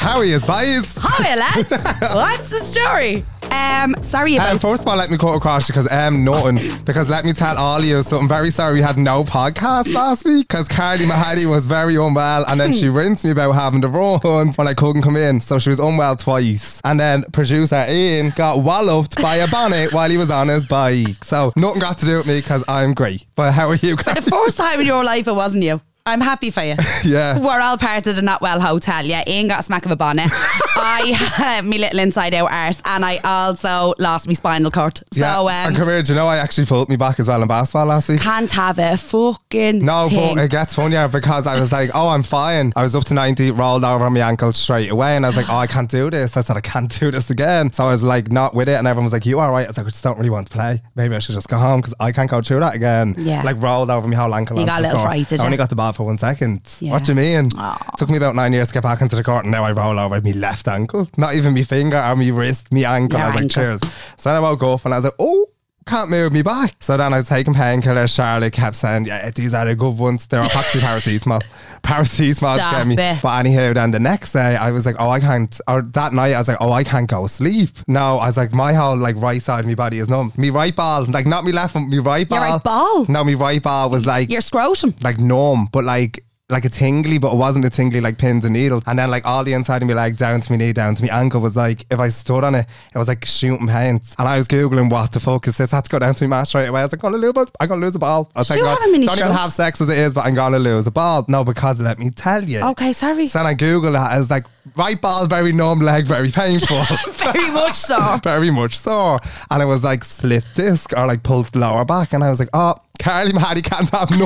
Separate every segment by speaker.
Speaker 1: How are you, boys?
Speaker 2: Hi, lads. What's the story? Um, sorry about
Speaker 1: Um, first of all, let me cut across you because um, nothing. because let me tell all you something very sorry we had no podcast last week because Carly Mahadi was very unwell and then she rinsed me about having the run when I couldn't come in. So she was unwell twice. And then producer Ian got walloped by a bonnet while he was on his bike. So nothing got to do with me because I'm great. But how are you
Speaker 2: For
Speaker 1: the
Speaker 2: first time in your life it wasn't you. I'm happy for you.
Speaker 1: Yeah.
Speaker 2: We're all part of the Not Well Hotel. Yeah, Ian got a smack of a bonnet. I had me little inside out arse, and I also lost my spinal cord. So
Speaker 1: yeah. and
Speaker 2: um,
Speaker 1: come here, do you know I actually pulled me back as well in basketball last week?
Speaker 2: can't have a fucking
Speaker 1: No,
Speaker 2: thing.
Speaker 1: but it gets funnier because I was like, oh, I'm fine. I was up to 90, rolled over on my ankle straight away. And I was like, oh, I can't do this. I said, I can't do this again. So I was like, not with it. And everyone was like, you all right? I was like, I just don't really want to play. Maybe I should just go home because I can't go through that again.
Speaker 2: Yeah.
Speaker 1: Like rolled over my whole ankle.
Speaker 2: You got a little fright, did
Speaker 1: I only got the ball one second.
Speaker 2: Yeah.
Speaker 1: What do you mean?
Speaker 2: Aw.
Speaker 1: Took me about nine years to get back into the court and now I roll over my left ankle. Not even my finger or my wrist, my ankle.
Speaker 2: Your
Speaker 1: I was like, cheers. So then I woke up and I was like, oh, can't move me back. So then I was taking painkillers. Charlotte kept saying, yeah, these are the good ones. They're epoxy paracetamol. Paracetamol to get me.
Speaker 2: it.
Speaker 1: But anyhow, then the next day I was like, oh, I can't, or that night I was like, oh, I can't go sleep. No, I was like, my whole like right side of my body is numb. Me right ball, like not me left one, me right ball.
Speaker 2: Your right ball?
Speaker 1: No, me right ball was like,
Speaker 2: Your scrotum.
Speaker 1: like numb, but like like a tingly, but it wasn't a tingly like pins and needles. And then like all the inside of me leg down to my knee, down to my ankle was like if I stood on it, it was like shooting pains. And I was googling what the fuck is this? I had to go down to my match straight away. I was like, I'm gonna lose, a- I'm gonna lose a ball. I was like,
Speaker 2: you
Speaker 1: "God,
Speaker 2: have a mini
Speaker 1: don't even
Speaker 2: stroke?"
Speaker 1: have sex as it is, but I'm gonna lose a ball. No, because let me tell you.
Speaker 2: Okay, sorry.
Speaker 1: So then I googled that. I was like, right ball very numb, leg very painful.
Speaker 2: Very much so.
Speaker 1: very much so. And it was like slip disc or like pulled lower back. And I was like, oh, Carly Mahady can't have none.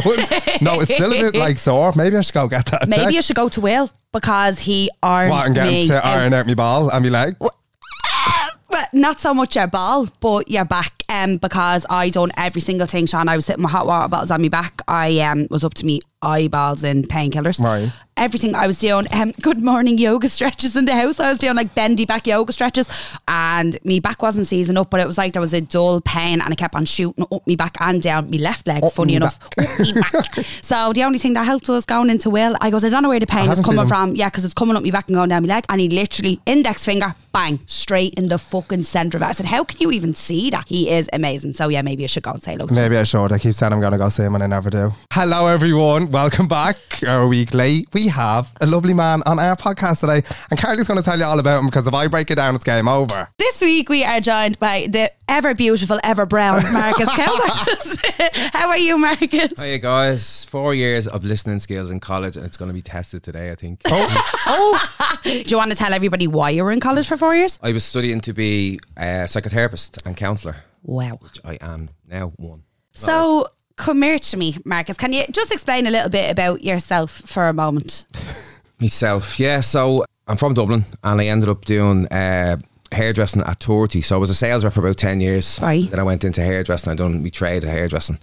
Speaker 1: no, it's still a bit like sore. Maybe I should go get that.
Speaker 2: Maybe
Speaker 1: checked.
Speaker 2: you should go to Will because he ironed
Speaker 1: What, and get
Speaker 2: me.
Speaker 1: him to iron out my ball and my leg?
Speaker 2: But not so much your ball, but your back. Um, because I done every single thing, Sean. I was sitting with hot water bottles on my back. I um was up to me eyeballs in painkillers.
Speaker 1: Right.
Speaker 2: Everything I was doing. Um, good morning yoga stretches in the house. I was doing like bendy back yoga stretches, and me back wasn't seizing up, but it was like there was a dull pain, and I kept on shooting up me back and down me left leg.
Speaker 1: Up
Speaker 2: funny enough, up me back. So the only thing that helped was going into Will. I goes, I don't know where the pain is coming from. Yeah, because it's coming up me back and going down my leg, and he literally index finger, bang, straight in the fucking centre of it. I said, how can you even see that? He is amazing. So yeah, maybe I should go and say hello.
Speaker 1: Maybe I should. I keep saying I'm going to go see him and I never do. Hello, everyone. Welcome back. Our week late. We have a lovely man on our podcast today. And Carly's going to tell you all about him because if I break it down, it's game over.
Speaker 2: This week we are joined by the ever beautiful, ever brown Marcus Cowzer. How are you, Marcus?
Speaker 3: Hiya guys, four years of listening skills in college and it's going to be tested today I think. Oh, oh.
Speaker 2: do you want to tell everybody why you were in college for four years?
Speaker 3: I was studying to be a psychotherapist and counsellor,
Speaker 2: Wow.
Speaker 3: which I am now one.
Speaker 2: So come here to me, Marcus. Can you just explain a little bit about yourself for a moment?
Speaker 3: Myself, yeah, so I'm from Dublin and I ended up doing uh, hairdressing at Torty. So I was a sales rep for about 10 years.
Speaker 2: Right.
Speaker 3: Then I went into hairdressing. I done my trade of hairdressing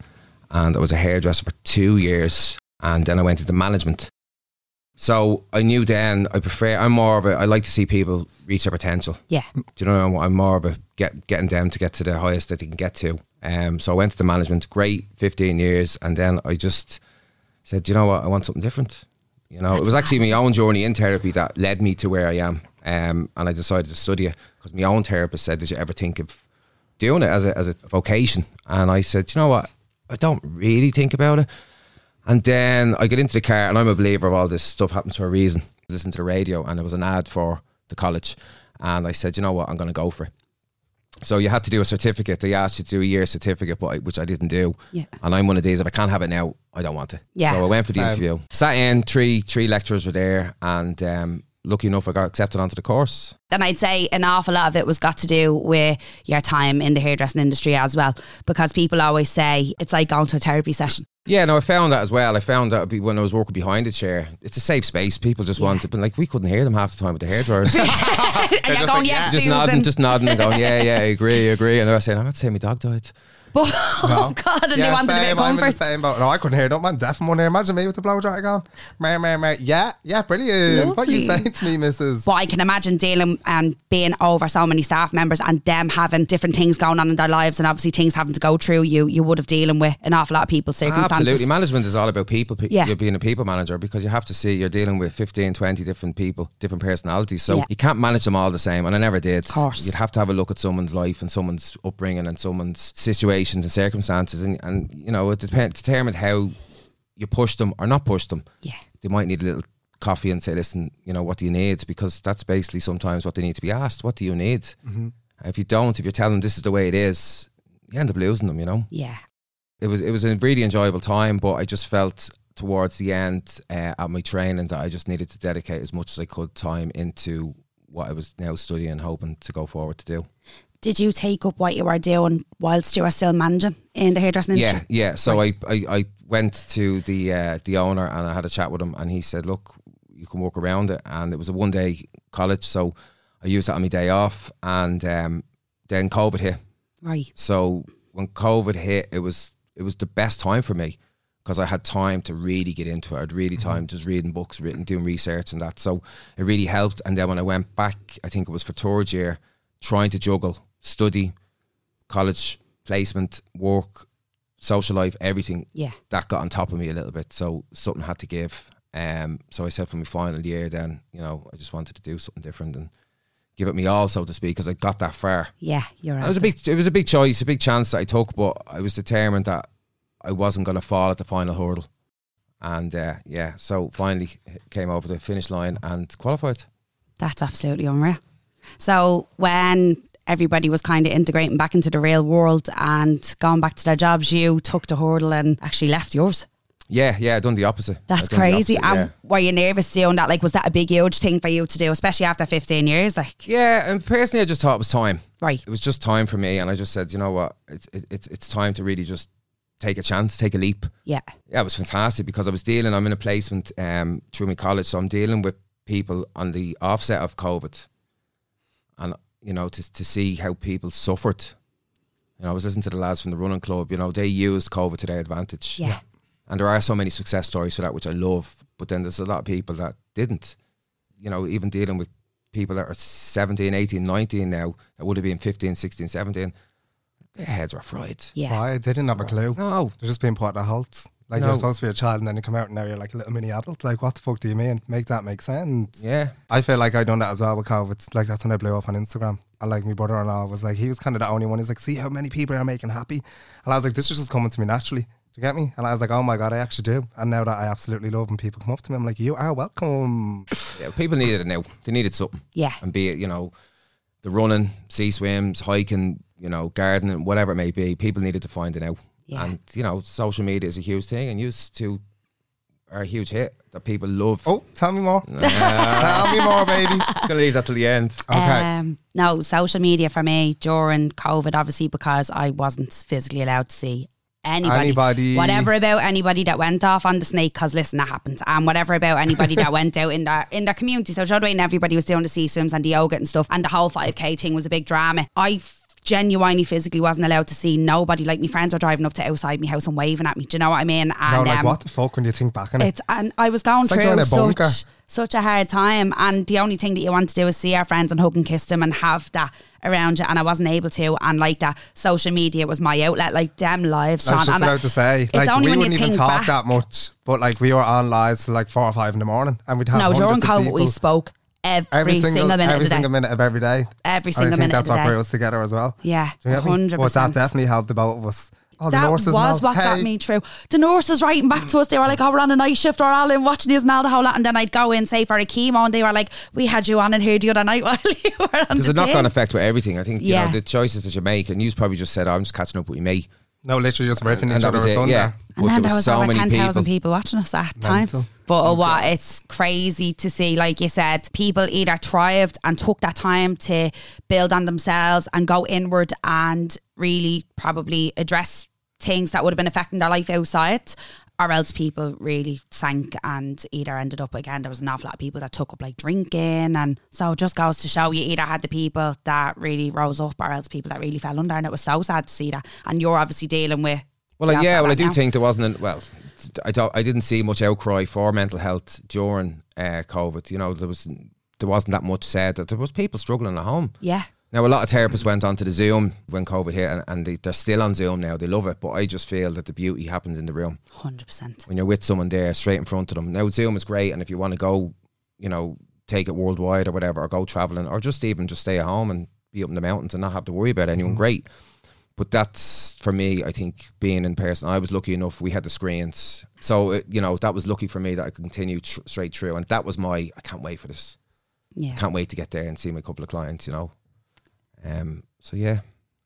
Speaker 3: and I was a hairdresser for two years and then I went into management. So I knew then I prefer, I'm more of a, I like to see people reach their potential.
Speaker 2: Yeah.
Speaker 3: Do you know I'm, I'm more of a get getting them to get to the highest that they can get to. Um, so I went to the management, great, fifteen years, and then I just said, "Do you know what, I want something different. You know, it was actually my own journey in therapy that led me to where I am, um, and I decided to study it because my own therapist said, "Did you ever think of doing it as a as a vocation?" And I said, "Do you know what, I don't really think about it." And then I get into the car, and I'm a believer of all this stuff happens for a reason. I listened to the radio, and there was an ad for the college, and I said, "You know what, I'm going to go for it." So you had to do a certificate. They asked you to do a year certificate, but I, which I didn't do.
Speaker 2: Yeah.
Speaker 3: And I'm one of these. If I can't have it now, I don't want it.
Speaker 2: Yeah.
Speaker 3: So I went for the
Speaker 1: Same.
Speaker 3: interview. Sat in. Three three lecturers were there, and um, lucky enough I got accepted onto the course.
Speaker 2: And I'd say an awful lot of it was got to do with your time in the hairdressing industry as well, because people always say it's like going to a therapy session.
Speaker 3: Yeah, no, I found that as well. I found that when I was working behind the chair, it's a safe space. People just want it, but like we couldn't hear them half the time with the hairdryers.
Speaker 2: and you're going, yes,
Speaker 3: just
Speaker 2: Susan.
Speaker 3: nodding, just nodding and going, yeah, yeah, I agree, I agree. And they're saying, I'm not saying my dog died.
Speaker 2: But, oh God, and they wanted a bit of
Speaker 1: I'm in the same boat. No, I couldn't hear that man. Deaf in one ear. Imagine me with the blow dryer going. Meh, meh, meh. Yeah, yeah, brilliant. What you saying to me, Mrs.
Speaker 2: But I can imagine dealing and being over so many staff members and them having different things going on in their lives and obviously things having to go through you. You would have dealing with an awful lot of people's circumstances.
Speaker 3: Absolutely. Management is all about people. Pe-
Speaker 2: Yeah.
Speaker 3: You're being a people manager because you have to see you're dealing with 15, 20 different people, different personalities. So
Speaker 2: Yeah.
Speaker 3: you can't manage them all the same. And I never did. Of
Speaker 2: course.
Speaker 3: You'd have to have a look at someone's life and someone's upbringing and someone's situations and circumstances. And, and you know, it depends, determined how you push them or not push them.
Speaker 2: Yeah.
Speaker 3: They might need a little coffee and say, listen, you know, what do you need? Because that's basically sometimes what they need to be asked. What do you need? If you don't, if you're telling them this is the way it is, you end up losing them, you know?
Speaker 2: Yeah.
Speaker 3: it was it was a really enjoyable time, but I just felt towards the end uh, at my training that I just needed to dedicate as much as I could time into what I was now studying hoping to go forward to do.
Speaker 2: Did you take up what you were doing whilst you were still managing in the hairdressing
Speaker 3: Yeah,
Speaker 2: industry?
Speaker 3: yeah. So I, I I went to the uh, the owner and I had a chat with him, and he said, "Look, you can work around it." And it was a one day college, so I used that on my day off, and um, then COVID hit.
Speaker 2: Right.
Speaker 3: So when COVID hit, it was it was the best time for me because I had time to really get into it. I'd really time just reading books, written, doing research and that. So it really helped. And then when I went back, I think it was for third year, trying to juggle study, college placement, work, social life, everything.
Speaker 2: Yeah.
Speaker 3: That got on top of me a little bit. So something had to give. Um, so I said for my final year, then you know I just wanted to do something different and give it me all, so to speak, because I got that far.
Speaker 2: Yeah, you're right.
Speaker 3: It was a big, it was a big choice, a big chance that I took, but I was determined that I wasn't going to fall at the final hurdle. And uh, yeah, so finally came over the finish line and qualified.
Speaker 2: That's absolutely unreal. So when everybody was kind of integrating back into the real world and going back to their jobs, you took the hurdle and actually left yours.
Speaker 3: Yeah, yeah, I done the opposite.
Speaker 2: That's
Speaker 3: I done the
Speaker 2: crazy.
Speaker 3: opposite,
Speaker 2: and were you nervous doing that? Like, was that a big, huge thing for you to do, especially after 15 years? Like,
Speaker 3: yeah. yeah, and personally, I just thought it was time.
Speaker 2: right.
Speaker 3: It was just time for me, and I just said, you know what, it's it, it's it's time to really just take a chance, take a leap.
Speaker 2: Yeah.
Speaker 3: yeah, it was fantastic because I was dealing. I'm in a placement um, through my college, so I'm dealing with people on the offset of COVID, and you know to to see how people suffered. You know, I was listening to the lads from the running club. You know, they used COVID to their advantage.
Speaker 2: Yeah.
Speaker 3: and there are so many success stories for that, which I love. But then there's a lot of people that didn't. You know, even dealing with people that are 17, 18, 19 now that would have been 15, 16, 17. Their heads were fried.
Speaker 2: Yeah.
Speaker 1: Why? They didn't have a clue.
Speaker 3: No,
Speaker 1: They're just being part of the halts. Like
Speaker 3: No.
Speaker 1: you're supposed to be a child and then you come out and now you're like a little mini adult. Like what the fuck do you mean? Make that make sense.
Speaker 3: yeah.
Speaker 1: I feel like I done that as well with COVID. Like that's when I blew up on Instagram. And like my brother in law was like, he was kind of the only one. He's like, see how many people are making happy. And I was like, this is just coming to me naturally. Do you get me? And I was like, oh my God, I actually do. And now that I absolutely love when people come up to me, I'm like, you are welcome.
Speaker 3: Yeah, people needed it now. They needed something.
Speaker 2: Yeah.
Speaker 3: And be it, you know, the running, sea swims, hiking, you know, gardening, whatever it may be, people needed to find it out.
Speaker 2: Yeah.
Speaker 3: And, you know, social media is a huge thing and used to are a huge hit that people love.
Speaker 1: Oh, tell me more. tell me more, baby.
Speaker 3: gonna leave that till the end.
Speaker 1: Okay.
Speaker 2: Um, no, social media for me during COVID, obviously, because I wasn't physically allowed to see anybody.
Speaker 1: Anybody.
Speaker 2: Whatever about anybody that went off on the snake, because listen, that happens. And whatever about anybody that went out in their in their community. So, Showed and everybody was doing the sea swims and the yoga and stuff. And the whole 5K thing was a big drama. I f- genuinely physically wasn't allowed to see nobody. Like, my friends were driving up to outside my house and waving at me. Do you know what I mean?
Speaker 1: no,
Speaker 2: And
Speaker 1: like
Speaker 2: um,
Speaker 1: what the fuck when you think back on it?
Speaker 2: it's and I was going
Speaker 1: It's like going
Speaker 2: through such such a hard time, and the only thing that you want to do is see our friends and hug and kiss them and have that around you, and I wasn't able to. And like that, social media was my outlet. Like them lives,
Speaker 1: I
Speaker 2: Sean.
Speaker 1: was just
Speaker 2: and I-
Speaker 1: about to say,
Speaker 2: it's
Speaker 1: like
Speaker 2: only
Speaker 1: we
Speaker 2: when you
Speaker 1: wouldn't even talk
Speaker 2: back.
Speaker 1: that much, but like we were on lives till like four or five in the morning, and we'd have
Speaker 2: no, during COVID,
Speaker 1: people
Speaker 2: we spoke every, single, minute
Speaker 1: every
Speaker 2: of the day.
Speaker 1: minute of every day.
Speaker 2: Every
Speaker 1: And
Speaker 2: single
Speaker 1: I think
Speaker 2: minute
Speaker 1: that's
Speaker 2: of the
Speaker 1: what
Speaker 2: day.
Speaker 1: brought us together as well.
Speaker 2: Yeah,
Speaker 1: Do you get me?
Speaker 2: hundred
Speaker 1: But that
Speaker 2: percent.
Speaker 1: definitely helped the both of us. Oh, the
Speaker 2: That
Speaker 1: nurses
Speaker 2: was
Speaker 1: and all.
Speaker 2: what got
Speaker 1: hey,
Speaker 2: me through. The nurses writing back to us, they were like, "Oh, we're on a night shift. We're all in watching this and all the whole lot." And then I'd go in, say for a chemo, and they were like, "We had you on in here the other night while you were on
Speaker 3: There's
Speaker 2: the
Speaker 3: a knock on
Speaker 2: tin."
Speaker 3: effect with everything. I think, you
Speaker 2: Yeah.
Speaker 3: know, the choices that you make, and you probably just said, oh, I'm just catching up with me.
Speaker 1: No, literally just riffing
Speaker 3: And
Speaker 1: each
Speaker 3: that
Speaker 1: other
Speaker 3: it.
Speaker 1: asunder.
Speaker 3: Yeah.
Speaker 2: And then
Speaker 3: there
Speaker 2: there
Speaker 3: was
Speaker 2: was
Speaker 3: so
Speaker 2: over 10,000
Speaker 3: people.
Speaker 2: people. watching us at
Speaker 1: Mental.
Speaker 2: times. But uh, what it's crazy to see, like you said, people either thrived and took that time to build on themselves and go inward and really probably address things that would have been affecting their life outside. Or else people really sank and either ended up again. There was an awful lot of people that took up like drinking, and so it just goes to show you either had the people that really rose up, or else people that really fell under, and it was so sad to see that. And you're obviously dealing with
Speaker 3: Well, yeah, well, I do
Speaker 2: now.
Speaker 3: think there wasn't. An, well, I don't. I didn't see much outcry for mental health during uh, COVID. You know, there was there wasn't that much said. That there was people struggling at home.
Speaker 2: yeah.
Speaker 3: Now, a lot of therapists went onto the Zoom when COVID hit, and, and they, they're still on Zoom now. They love it, but I just feel that the beauty happens in the room
Speaker 2: Hundred percent.
Speaker 3: when you're with someone there, straight in front of them. Now, Zoom is great, and if you want to go, you know, take it worldwide or whatever, or go traveling, or just even just stay at home and be up in the mountains and not have to worry about anyone, mm. great. But that's for me. I think being in person, I was lucky enough. We had the screens, so it, you know that was lucky for me that I could continue tr- straight through, and that was my. I can't wait for this.
Speaker 2: Yeah.
Speaker 3: Can't wait to get there and see my couple of clients. You know, um. So yeah,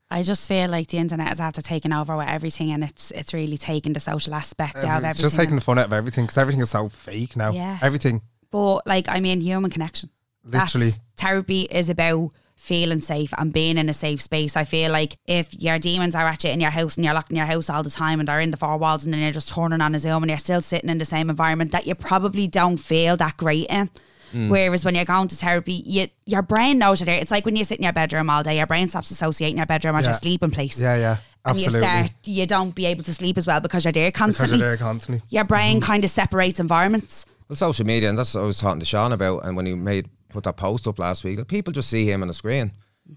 Speaker 2: I just feel like the internet is after taking over with everything, and it's it's really taking the social aspect out of everything.
Speaker 1: just taking the fun out of everything because everything is so fake now.
Speaker 2: Yeah.
Speaker 1: Everything.
Speaker 2: but like, I mean, human connection.
Speaker 1: Literally.
Speaker 2: That's, therapy is about feeling safe and being in a safe space. I feel like if your demons are at you in your house and you're locked in your house all the time and they're in the four walls and then you're just turning on a Zoom and you're still sitting in the same environment that you probably don't feel that great in.
Speaker 1: Mm.
Speaker 2: Whereas when you're going to therapy, you, your brain knows you're there. It's like when you sit in your bedroom all day, your brain stops associating your bedroom as
Speaker 1: Yeah.
Speaker 2: your sleeping place.
Speaker 1: Yeah, yeah. Absolutely.
Speaker 2: And you start, you don't be able to sleep as well because you're there constantly.
Speaker 1: because
Speaker 2: constantly.
Speaker 1: you're there constantly.
Speaker 2: Your brain
Speaker 1: Mm-hmm.
Speaker 2: kind of separates environments.
Speaker 3: Well, social media, and that's what I was talking to Sean about. And when he made put that post up last week, like, people just see him on the screen.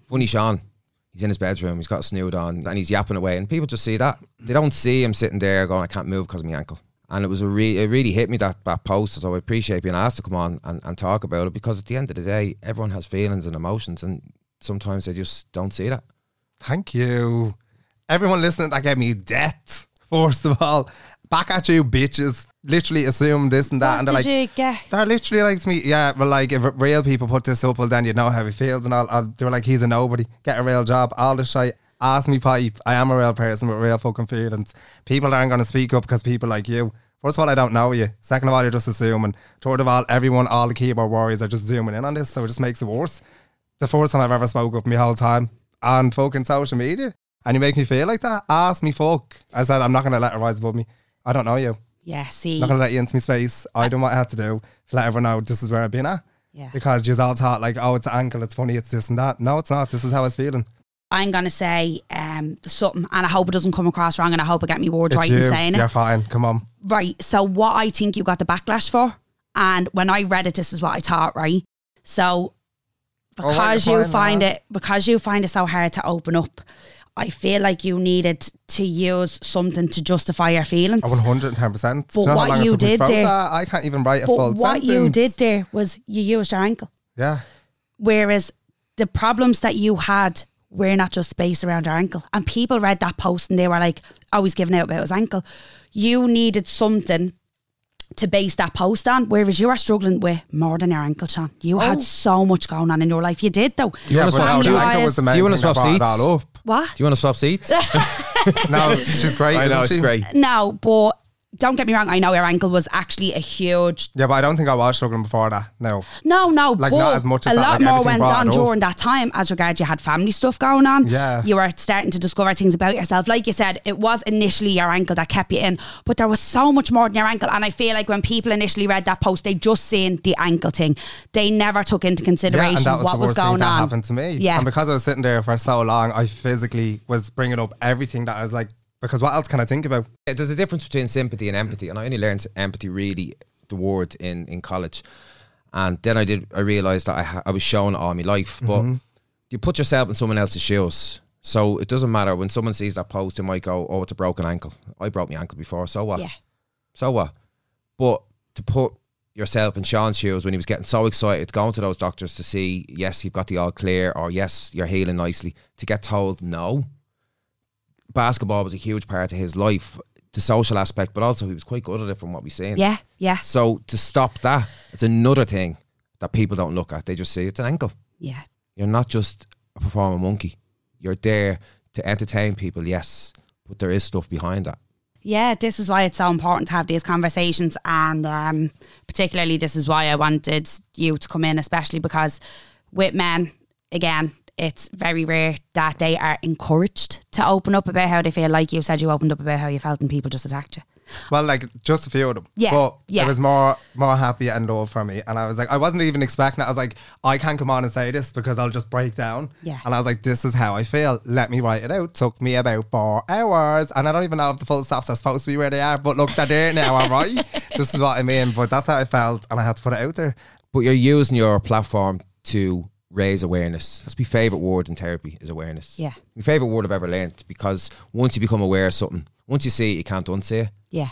Speaker 3: Funny Sean, he's in his bedroom, he's got a snood on, and he's yapping away, and people just see that. They don't see him sitting there going, "I can't move because of my ankle." And it was a re- it really hit me that that post. So I appreciate being asked to come on and, and talk about it because at the end of the day, everyone has feelings and emotions, and sometimes they just don't see that.
Speaker 1: Thank you. Everyone listening that gave me debt, first of all. Back at you, bitches. Literally assume this and that.
Speaker 2: What
Speaker 1: and they're
Speaker 2: did
Speaker 1: like,
Speaker 2: you get?
Speaker 1: They're literally like to me, yeah, well, like if real people put this up, well, then you'd know how he feels. And all, all, they were like, he's a nobody, get a real job. All this shit. Ask me, pipe. I am a real person with real fucking feelings. People aren't going to speak up because people like you. First of all, I don't know you. Second of all, you're just assuming. Third of all, everyone, all the keyboard warriors are just zooming in on this, so it just makes it worse. The first time I've ever spoke up my whole time on fucking social media, and you make me feel like that. Ask me, fuck. I said, I'm not going to let it rise above me. I don't know you.
Speaker 2: Yeah, see.
Speaker 1: not gonna let you into my space. I done what I had to do to let everyone know this is where I've been at.
Speaker 2: Yeah.
Speaker 1: Because you all thought like, oh, it's an ankle, it's funny, it's this and that. No, it's not. This is how I was feeling.
Speaker 2: I'm gonna say um, something, and I hope it doesn't come across wrong, and I hope I get me words
Speaker 1: It's
Speaker 2: right
Speaker 1: you.
Speaker 2: in saying it.
Speaker 1: You're fine. Come on.
Speaker 2: Right. So what I think you got the backlash for, and when I read it, this is what I thought. Right. So because you find
Speaker 1: man.
Speaker 2: it, because you find it so hard to open up, I feel like you needed to use something to justify your feelings.
Speaker 1: 110. percent
Speaker 2: But what you did there-
Speaker 1: I can't even write a full
Speaker 2: what you did there was you used your ankle.
Speaker 1: Yeah.
Speaker 2: Whereas the problems that you had were not just based around your ankle. And people read that post and they were like, oh, he's giving out about his ankle. You needed something to base that post on, whereas you are struggling with more than your ankle, Sean. You
Speaker 1: Oh.
Speaker 2: had so much going on in your life. You did, though.
Speaker 1: yeah,
Speaker 3: wanna swap
Speaker 2: seats?
Speaker 1: ankle was the main
Speaker 3: Do you wanna
Speaker 1: thing
Speaker 3: swap
Speaker 1: brought it
Speaker 3: seats?
Speaker 1: all.
Speaker 2: What?
Speaker 3: Do you want to swap seats?
Speaker 1: No, she's great.
Speaker 3: I know
Speaker 1: isn't she?
Speaker 3: great.
Speaker 2: No, but don't get me wrong. I know your ankle was actually a huge
Speaker 1: Yeah, but I don't think I was struggling before that. No.
Speaker 2: No, no,
Speaker 1: Like, not as much as
Speaker 2: a
Speaker 1: that,
Speaker 2: lot
Speaker 1: like,
Speaker 2: more went on during that time as regards you had family stuff going on.
Speaker 1: Yeah.
Speaker 2: You were starting to discover things about yourself. Like you said, it was initially your ankle that kept you in, but there was so much more than your ankle. And I feel like when people initially read that post, they just seen the ankle thing. They never took into
Speaker 1: Yeah,
Speaker 2: consideration
Speaker 1: that was
Speaker 2: what was going on.
Speaker 1: happened to me.
Speaker 2: Yeah.
Speaker 1: And because I was sitting there for so long, I physically was bringing up everything that I was like, because what else can I think about?
Speaker 3: Yeah, There's a difference between sympathy and empathy, and I only learned empathy really the word in in college, and then I did I realized that I ha- I was shown all my life, but mm-hmm. you put yourself in someone else's shoes. So it doesn't matter when someone sees that post, they might go, "Oh, it's a broken ankle. I broke my ankle before. So what?
Speaker 2: Yeah.
Speaker 3: So what?" But to put yourself in Sean's shoes when he was getting so excited going to those doctors to see, yes, you've got the all clear, or yes, you're healing nicely, to get told no basketball was a huge part of his life, the social aspect, but also he was quite good at it from what we've seen.
Speaker 2: Yeah, yeah,
Speaker 3: So to stop that, it's another thing that people don't look at. They just say it's an ankle.
Speaker 2: yeah.
Speaker 3: You're not just a performing monkey. You're there to entertain people, yes, but there is stuff behind that.
Speaker 2: yeah, this is why it's so important to have these conversations, and um, particularly this is why I wanted you to come in, especially because with men, again, it's very rare that they are encouraged to open up about how they feel. Like you said, you opened up about how you felt, and people just attacked you.
Speaker 1: Well, like just a few of them.
Speaker 2: Yeah,
Speaker 1: But
Speaker 2: yeah.
Speaker 1: it was more more happy and love for me. And I was like, I wasn't even expecting it. I was like, I can't come on and say this because I'll just break down.
Speaker 2: Yeah.
Speaker 1: And I was like, this is how I feel. Let me write it out. Took me about four hours. And I don't even know if the full stops are supposed to be where they are. But look, they're there now, all right? this is what I mean. But that's how I felt. And I had to put it out there.
Speaker 3: But you're using your platform to raise awareness. That's my favourite word in therapy is awareness.
Speaker 2: Yeah.
Speaker 3: My favourite word I've ever learned because once you become aware of something, once you see it, you can't unsee it.
Speaker 2: Yeah,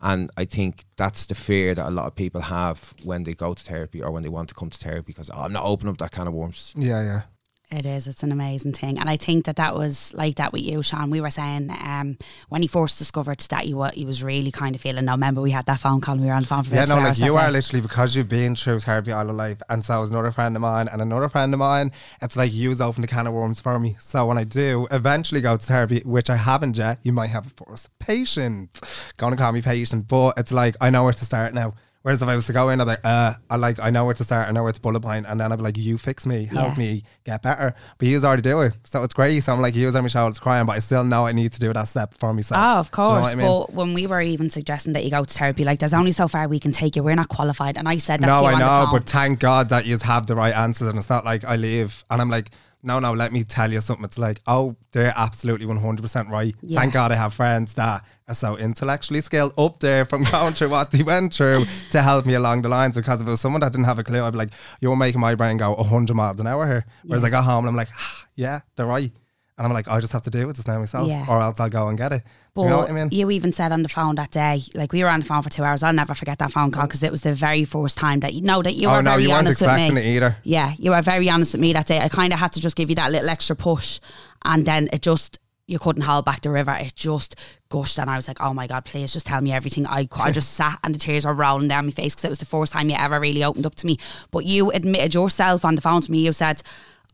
Speaker 3: And I think that's the fear that a lot of people have when they go to therapy or when they want to come to therapy because oh, I'm not opening up that kind of worms.
Speaker 1: Yeah, yeah.
Speaker 2: It is. It's an amazing thing, and I think that that was like that with you, Sean. We were saying um, when he first discovered that he was he was really kind of feeling. Now, remember we had that phone call. and We were on the phone for
Speaker 1: Yeah, no, like you are
Speaker 2: day.
Speaker 1: literally because you've been through therapy all your life, and so is another friend of mine and another friend of mine. It's like you's opened a can of worms for me. So when I do eventually go to therapy, which I haven't yet, you might have a first patient. Gonna call me patient, but it's like I know where to start now. Whereas if I was to go in, I'm like, uh, I like I know where to start, I know where to bullet point, and then I'd be like, you fix me, help
Speaker 2: Yeah.
Speaker 1: me get better. But you already do it, so it's great. So I'm like, you was on my shoulders crying, but I still know I need to do that step for myself.
Speaker 2: Oh, of
Speaker 1: Do you know
Speaker 2: course.
Speaker 1: I mean?
Speaker 2: But when we were even suggesting that you go to therapy, like there's only so far we can take you. We're not qualified, and I said that
Speaker 1: No,
Speaker 2: you
Speaker 1: I know, but thank God that you have the right answers, and it's not like I leave and I'm like, no, no, let me tell you something. It's like, oh, they're absolutely one hundred percent right.
Speaker 2: Yeah.
Speaker 1: Thank God I have friends that are so intellectually skilled up there from going through what they went through to help me along the lines. Because if it was someone that didn't have a clue, I'd be like, you're making my brain go hundred miles an hour here. Whereas I got home and I'm like, ah, yeah, they're right. And I'm like, I just have to deal with this now myself,
Speaker 2: Yeah.
Speaker 1: or else I'll go and get it.
Speaker 2: But
Speaker 1: you know what I mean?
Speaker 2: you even said on the phone that day, like we were on the phone for two hours. I'll never forget that phone call oh. because it was the very first time that you know that you
Speaker 1: Oh,
Speaker 2: were
Speaker 1: no,
Speaker 2: very
Speaker 1: you
Speaker 2: honest with me.
Speaker 1: it either.
Speaker 2: Yeah, you were very honest with me that day. I kind of had to just give you that little extra push, and then it just you couldn't hold back the river. It just gushed, and I was like, "Oh my god, please just tell me everything." I I just sat and the tears were rolling down my face because it was the first time you ever really opened up to me. But you admitted yourself on the phone to me. You said,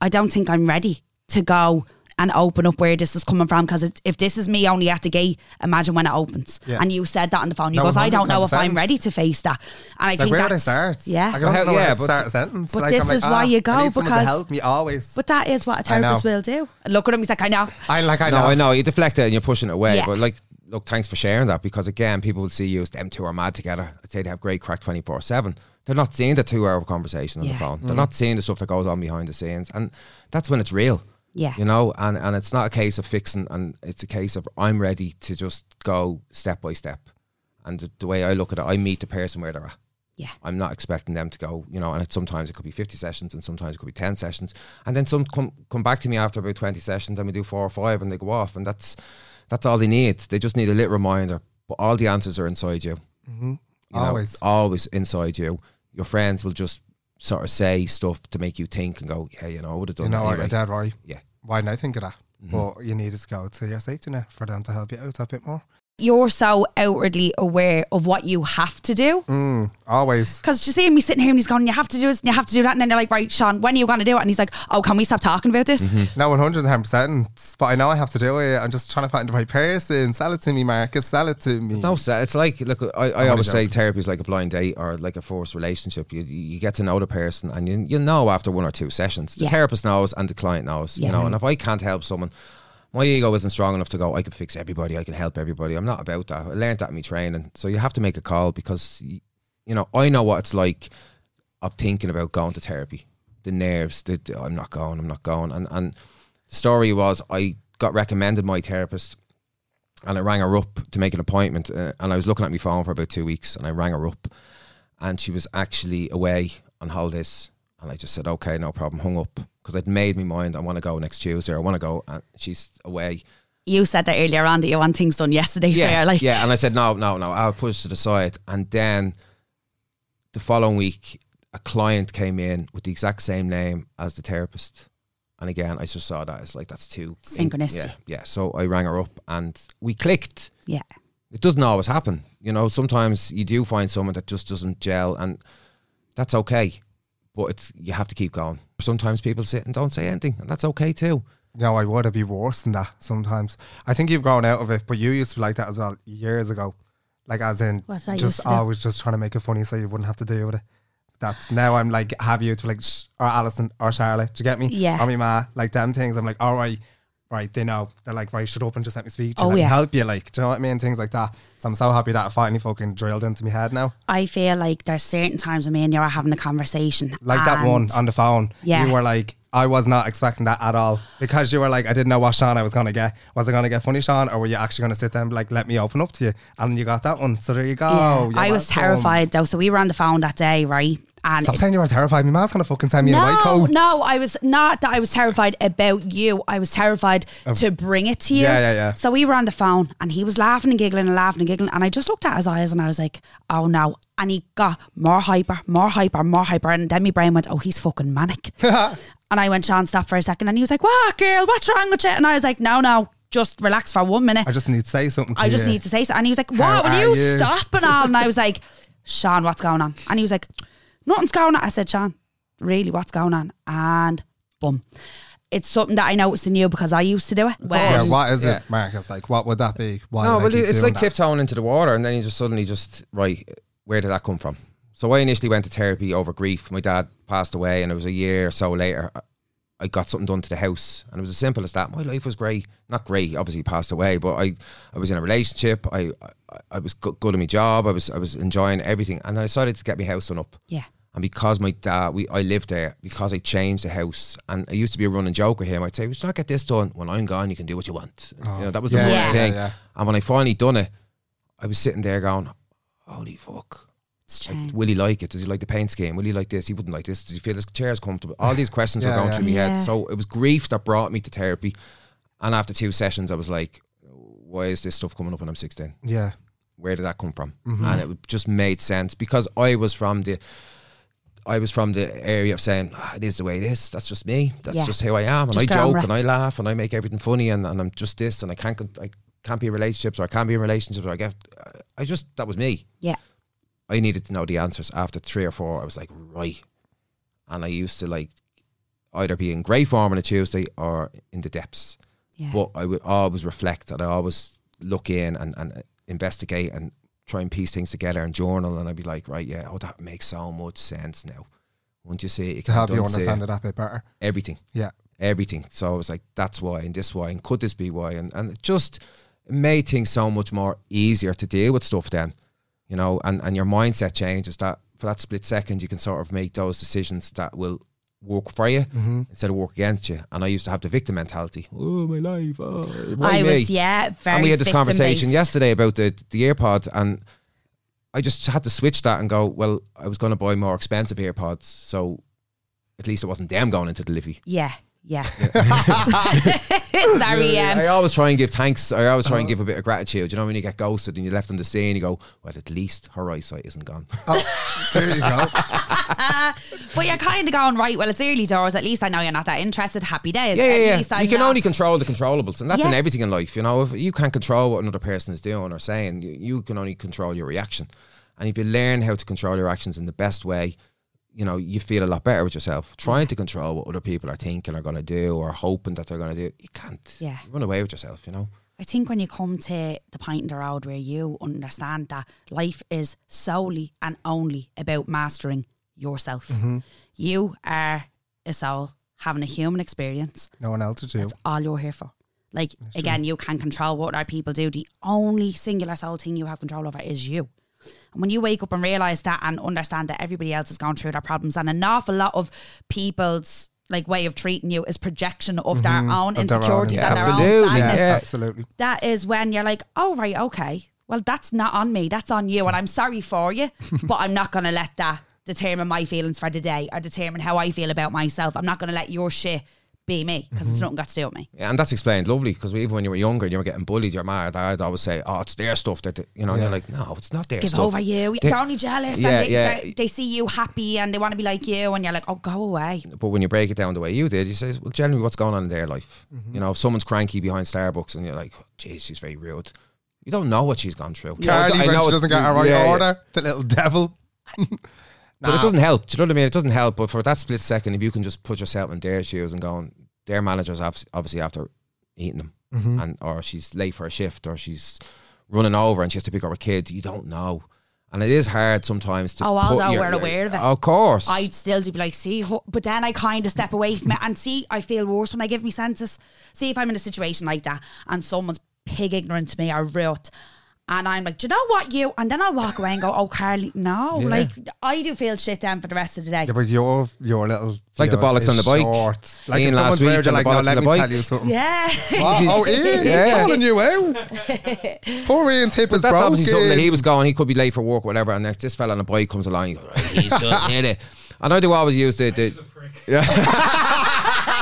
Speaker 2: "I don't think I'm ready to go." And open up where this is coming from because if this is me only at the gate, imagine when it opens.
Speaker 1: Yeah.
Speaker 2: And you said that on the phone. You
Speaker 1: No,
Speaker 2: goes, I don't know if I'm ready to face that. And I
Speaker 1: Like
Speaker 2: think
Speaker 1: where do I
Speaker 2: that's
Speaker 1: start?
Speaker 2: yeah.
Speaker 1: I don't
Speaker 3: Well,
Speaker 1: know
Speaker 3: yeah,
Speaker 1: where to
Speaker 3: but-
Speaker 1: start a sentence.
Speaker 2: but
Speaker 1: Like,
Speaker 2: this
Speaker 1: like,
Speaker 2: is why
Speaker 1: ah,
Speaker 2: you go,
Speaker 1: I need someone to
Speaker 2: because-
Speaker 1: help me always.
Speaker 2: But that is what a
Speaker 1: know.
Speaker 2: therapist will do. Look at him, he's like, I know.
Speaker 1: I like I know.
Speaker 3: No, I know you deflect it and you're pushing it away.
Speaker 2: Yeah.
Speaker 3: But like, look, thanks for sharing that because again, people will see you as them two are mad together. I'd say they have great crack twenty four seven. They're not seeing the two hour conversation on
Speaker 2: Yeah.
Speaker 3: the phone.
Speaker 1: Mm.
Speaker 3: They're not seeing the stuff that goes on behind the scenes, and that's when it's real.
Speaker 2: Yeah.
Speaker 3: you know, and and it's not a case of fixing, and it's a case of I'm ready to just go step by step. And the, the way I look at it, I meet the person where they're at.
Speaker 2: Yeah.
Speaker 3: I'm not expecting them to go, you know, and it, sometimes it could be 50 sessions and sometimes it could be 10 sessions. And then some come, come back to me after about 20 sessions and we do four or five and they go off. And that's that's all they need. They just need a little reminder. But all the answers are inside you. Mm-hmm. You know,
Speaker 1: Always.
Speaker 3: always inside you. Your friends will just sort of say stuff to make you think and go, yeah, you know, I would have done
Speaker 1: You know
Speaker 3: that anyway.
Speaker 1: Dead right.
Speaker 3: Yeah.
Speaker 1: Why didn't I think of that?
Speaker 2: Mm-hmm.
Speaker 1: But you needed to go to your safety net for them to help you out a bit more.
Speaker 2: You're so outwardly aware of what you have to do.
Speaker 1: Mm, always.
Speaker 2: Because you see me sitting here and he's going, You have to do this and you have to do that. And then they're like, Right, Sean, when are you going to do it? And he's like, Oh, can we stop talking about this?
Speaker 1: Mm-hmm. No, 110%. But I know I have to do it. I'm just trying to find the right person. Sell it to me, Marcus. Sell it to me.
Speaker 3: No, it's like look. I, I always say therapy is like a blind date or like a forced relationship. You you get to know the person and you you know after one or two sessions. The
Speaker 2: Yeah.
Speaker 3: therapist knows and the client knows.
Speaker 2: Yeah.
Speaker 3: You know, and if I can't help someone, my ego isn't strong enough to go. I can fix everybody. I can help everybody. I'm not about that. I learned that in my training. So you have to make a call because you know I know what it's like of thinking about going to therapy. The nerves. The, the, I'm not going. I'm not going. And and the story was I got recommended my therapist and I rang her up to make an appointment. Uh, and I was looking at my phone for about two weeks, and I rang her up, and she was actually away on holidays. And I just said, "Okay, no problem." Hung up because I'd made my mind. I want to go next Tuesday. I want to go, and she's away.
Speaker 2: You said that earlier on that you want things done yesterday. so
Speaker 3: Yeah,
Speaker 2: you're like,
Speaker 3: yeah. And I said, "No, no, no." I'll push it to the side. And then the following week, a client came in with the exact same name as the therapist. And again, I just saw that as like that's too
Speaker 2: Synchronicity.
Speaker 3: Yeah, yeah. So I rang her up, and we clicked
Speaker 2: Yeah.
Speaker 3: it doesn't always happen. You know, sometimes you do find someone that just doesn't gel, and that's okay. But it's you have to keep going. Sometimes people sit and don't say anything, and that's okay too.
Speaker 1: you know, I would have be worse than that sometimes. I think you've grown out of it, but you used to be like that as well years ago. Like as in
Speaker 2: What I used
Speaker 1: just always just trying to make it funny so you wouldn't have to deal with it. That's now I'm like have you to like Shh, or Alison or Charlotte. Do you get me?
Speaker 2: Yeah.
Speaker 1: Or me ma, like them things. I'm like, all right, right, they know. They're like, right, shut up and just let me speak. to you,
Speaker 2: Oh,
Speaker 1: let me help you, like, do you know what I mean? Things like that. So I'm so happy that I finally fucking drilled into my head now.
Speaker 2: I feel like there's certain times when me and you are having a conversation.
Speaker 1: Like that one on the phone.
Speaker 2: Yeah.
Speaker 1: You were like, I was not expecting that at all. Because you were like, I didn't know what Sean I was gonna get. Was I gonna get funny Sean or were you actually gonna sit there and be like, let me open up to you? And you got that one. So there you go.
Speaker 2: Yeah. I was terrified though. So we were on the phone that day, right? And
Speaker 1: Stop saying you were terrified. My man's gonna fucking send me in a white coat.
Speaker 2: no, I was not that I was terrified about you. I was terrified to bring it to you.
Speaker 1: Yeah, yeah, yeah.
Speaker 2: So we were on the phone and he was laughing and giggling and laughing and giggling. And I just looked at his eyes and I was like, oh no. And he got more hyper, more hyper, more hyper. And then my brain went, oh, he's fucking manic. and I went, Sean, stop for a second. And he was like, what, girl? What's wrong with you? And I was like, no, no, just relax for one minute.
Speaker 1: I just need to say something to
Speaker 2: I just
Speaker 1: you.
Speaker 2: need to say so. And he was like,
Speaker 1: How
Speaker 2: What? Will you,
Speaker 1: you?"
Speaker 2: stop and all? And I was like, Sean, what's going on? And he was like, Nothing's going on. I said, Sean, really, what's going on? And boom. It's something that I noticed in you because I used to do it. When,
Speaker 1: Yeah, what is
Speaker 3: Yeah.
Speaker 1: it, Marcus? Like, what would that be? Why
Speaker 3: No,
Speaker 1: would I
Speaker 3: well, it's
Speaker 1: doing
Speaker 3: like
Speaker 1: that?
Speaker 3: tiptoeing into the water, and then you just suddenly just right. Where did that come from? So I initially went to therapy over grief. My dad passed away, and it was a year or so later. I- I got something done to the house, and it was as simple as that. My life was great, not great. Obviously, he passed away, but I, I was in a relationship. I, I, I was good, good at my job. I was, I was enjoying everything, and I decided to get my house done up.
Speaker 2: Yeah.
Speaker 3: And because my dad, we I lived there, because I changed the house, and I used to be a running joke with him. I'd say, "We should not get this done. When I'm gone, you can do what you want." you know, that was the
Speaker 1: yeah,
Speaker 2: yeah,
Speaker 3: thing.
Speaker 1: yeah.
Speaker 3: And when I finally done it, I was sitting there going, "Holy fuck! Like, will he like it? Does he like the paint scheme? Will he like this? He wouldn't like this. Does he feel his chair's comfortable? All these questions were going
Speaker 1: yeah.
Speaker 3: through my
Speaker 2: Yeah.
Speaker 3: head. So it was grief that brought me to therapy. And after two sessions, I was like, "Why is this stuff coming up when I'm 16?"
Speaker 1: Yeah.
Speaker 3: where did that come from?
Speaker 1: Mm-hmm.
Speaker 3: And it just made sense because I was from the I was from the area of saying ah, it is the way it is. That's just me. That's
Speaker 2: Yeah.
Speaker 3: just who I am. And
Speaker 2: Just
Speaker 3: I joke and I laugh and I make everything funny and, and I'm just this and I can't con- I can't be in relationships or I can't be in relationships or I get I just that was me.
Speaker 2: Yeah.
Speaker 3: I needed to know the answers after three or four. I was like right, and I used to like either be in great form on a Tuesday or in the depths.
Speaker 2: Yeah.
Speaker 3: But I would always reflect and I always look in and, and investigate and try and piece things together and journal. And I'd be like, right, yeah, oh, that makes so much sense now. Once you see it, you
Speaker 1: To help you understand
Speaker 3: it.
Speaker 1: it that bit better.
Speaker 3: everything,
Speaker 1: Yeah.
Speaker 3: everything. So I was like, that's why, and this why, and could this be why? And, and it just made things so much more easier to deal with stuff then, you know, and, and your mindset changes that for that split second, you can sort of make those decisions that will work for you
Speaker 1: Mm-hmm.
Speaker 3: instead of work against you. And I used to have the victim mentality. Oh, my life. Oh,
Speaker 2: I
Speaker 3: me?
Speaker 2: was, yeah, very
Speaker 3: and we had this conversation
Speaker 2: victim-based.
Speaker 3: yesterday about the the AirPod, and I just had to switch that and go. Well, I was going to buy more expensive AirPods, so at least it wasn't them going into the livy.
Speaker 2: Yeah. Yeah. Sorry, um,
Speaker 3: I always try and give thanks. I always try and give a bit of gratitude. You know, when you get ghosted and you're left on the scene, you go, "Well, at least her eyesight isn't gone."
Speaker 1: Oh, there you go.
Speaker 2: but you're kind of going, right, well, it's early doors. At least I know you're not that interested. Happy days.
Speaker 3: yeah,
Speaker 2: At
Speaker 3: yeah,
Speaker 2: least
Speaker 3: yeah.
Speaker 2: I'm
Speaker 3: You can
Speaker 2: not-
Speaker 3: only control the controllables, and that's in everything in life. You know, if you can't control what another person is doing or saying, you, you can only control your reaction. And if you learn how to control your actions in the best way, you know, you feel a lot better with yourself. Trying to control what other people are thinking are going to do or hoping that they're going to do, you can't.
Speaker 2: Yeah.
Speaker 3: You run away with yourself. You know.
Speaker 2: I think when you come to the point in the road where you understand that life is solely and only about mastering yourself.
Speaker 1: Mm-hmm.
Speaker 2: You are a soul having a human experience.
Speaker 1: No one else to do.
Speaker 2: That's all you're here for. Like again, you can control what other people do. The only singular soul thing you have control over is you. And when you wake up and realize that and understand that everybody else has gone through their problems, and an awful lot of people's like way of treating you is projection of their own
Speaker 1: Mm-hmm. Of their own
Speaker 2: insecurities and their
Speaker 3: Absolutely,
Speaker 2: own
Speaker 3: yeah.
Speaker 2: sadness.
Speaker 1: Yeah, absolutely.
Speaker 2: That is when you're like, oh right, okay. Well, that's not on me. That's on you, and I'm sorry for you. but I'm not going to let that determine my feelings for the day or determine how I feel about myself. I'm not going to let your shit be me because
Speaker 1: Mm-hmm.
Speaker 2: it's nothing got to do with me.
Speaker 3: Yeah, and that's explained lovely because even when you were younger and you were getting bullied, your mom or dad always say, "Oh, it's their stuff." That they-" you know, and you're like, "No, it's not their
Speaker 2: give
Speaker 3: stuff."
Speaker 2: Give over you.
Speaker 3: They-
Speaker 2: They're only jealous.
Speaker 3: Yeah,
Speaker 2: and they,
Speaker 3: yeah.
Speaker 2: they- they see you happy and they want to be like you, and you're like, oh, go away.
Speaker 3: But when you break it down the way you did, you say, "Well, generally, what's going on in their life?"
Speaker 1: Mm-hmm.
Speaker 3: You know, if someone's cranky behind Starbucks, and you're like, "Geez, she's very rude." You don't know what she's gone through.
Speaker 1: Carly,
Speaker 3: I
Speaker 1: when
Speaker 3: know
Speaker 1: she doesn't get her right
Speaker 3: yeah, yeah.
Speaker 1: order, the little devil.
Speaker 3: But it doesn't help. Do you know what I mean? It doesn't help. But for that split second, if you can just put yourself in their shoes and going, their manager's obviously after eating them,
Speaker 1: Mm-hmm.
Speaker 3: and or she's late for a shift, or she's running over and she has to pick up her kid. You don't know, and it is hard sometimes to.
Speaker 2: Oh, although
Speaker 3: your-
Speaker 2: we're aware of it.
Speaker 3: Of course,
Speaker 2: I'd still do be like, see, but then I kind of step away from it and see, I feel worse when I give me senses. See, if I'm in a situation like that and someone's pig ignorant to me or rude, and I'm like, do you know what, you? And then I'll walk away and go, oh, Carly, no.
Speaker 3: Yeah.
Speaker 2: Like, I do feel shit down for the rest of the day.
Speaker 1: Yeah, but your your little
Speaker 3: Like the
Speaker 1: you know,
Speaker 3: bollocks on the bike.
Speaker 1: Short. Like
Speaker 3: Ian
Speaker 1: if
Speaker 3: last
Speaker 1: someone's
Speaker 3: week
Speaker 1: weird, you're
Speaker 3: the
Speaker 1: like, no, let me
Speaker 3: the
Speaker 1: tell you something.
Speaker 2: Yeah.
Speaker 1: Oh, Ian,
Speaker 3: Yeah.
Speaker 1: he's calling you out. Poor Ian's hip is
Speaker 3: That's
Speaker 1: broken.
Speaker 3: obviously something that he was going. He could be late for work, whatever. And if this fella on a bike comes along, he goes, "Right, he's just hit it. And I do always use the, the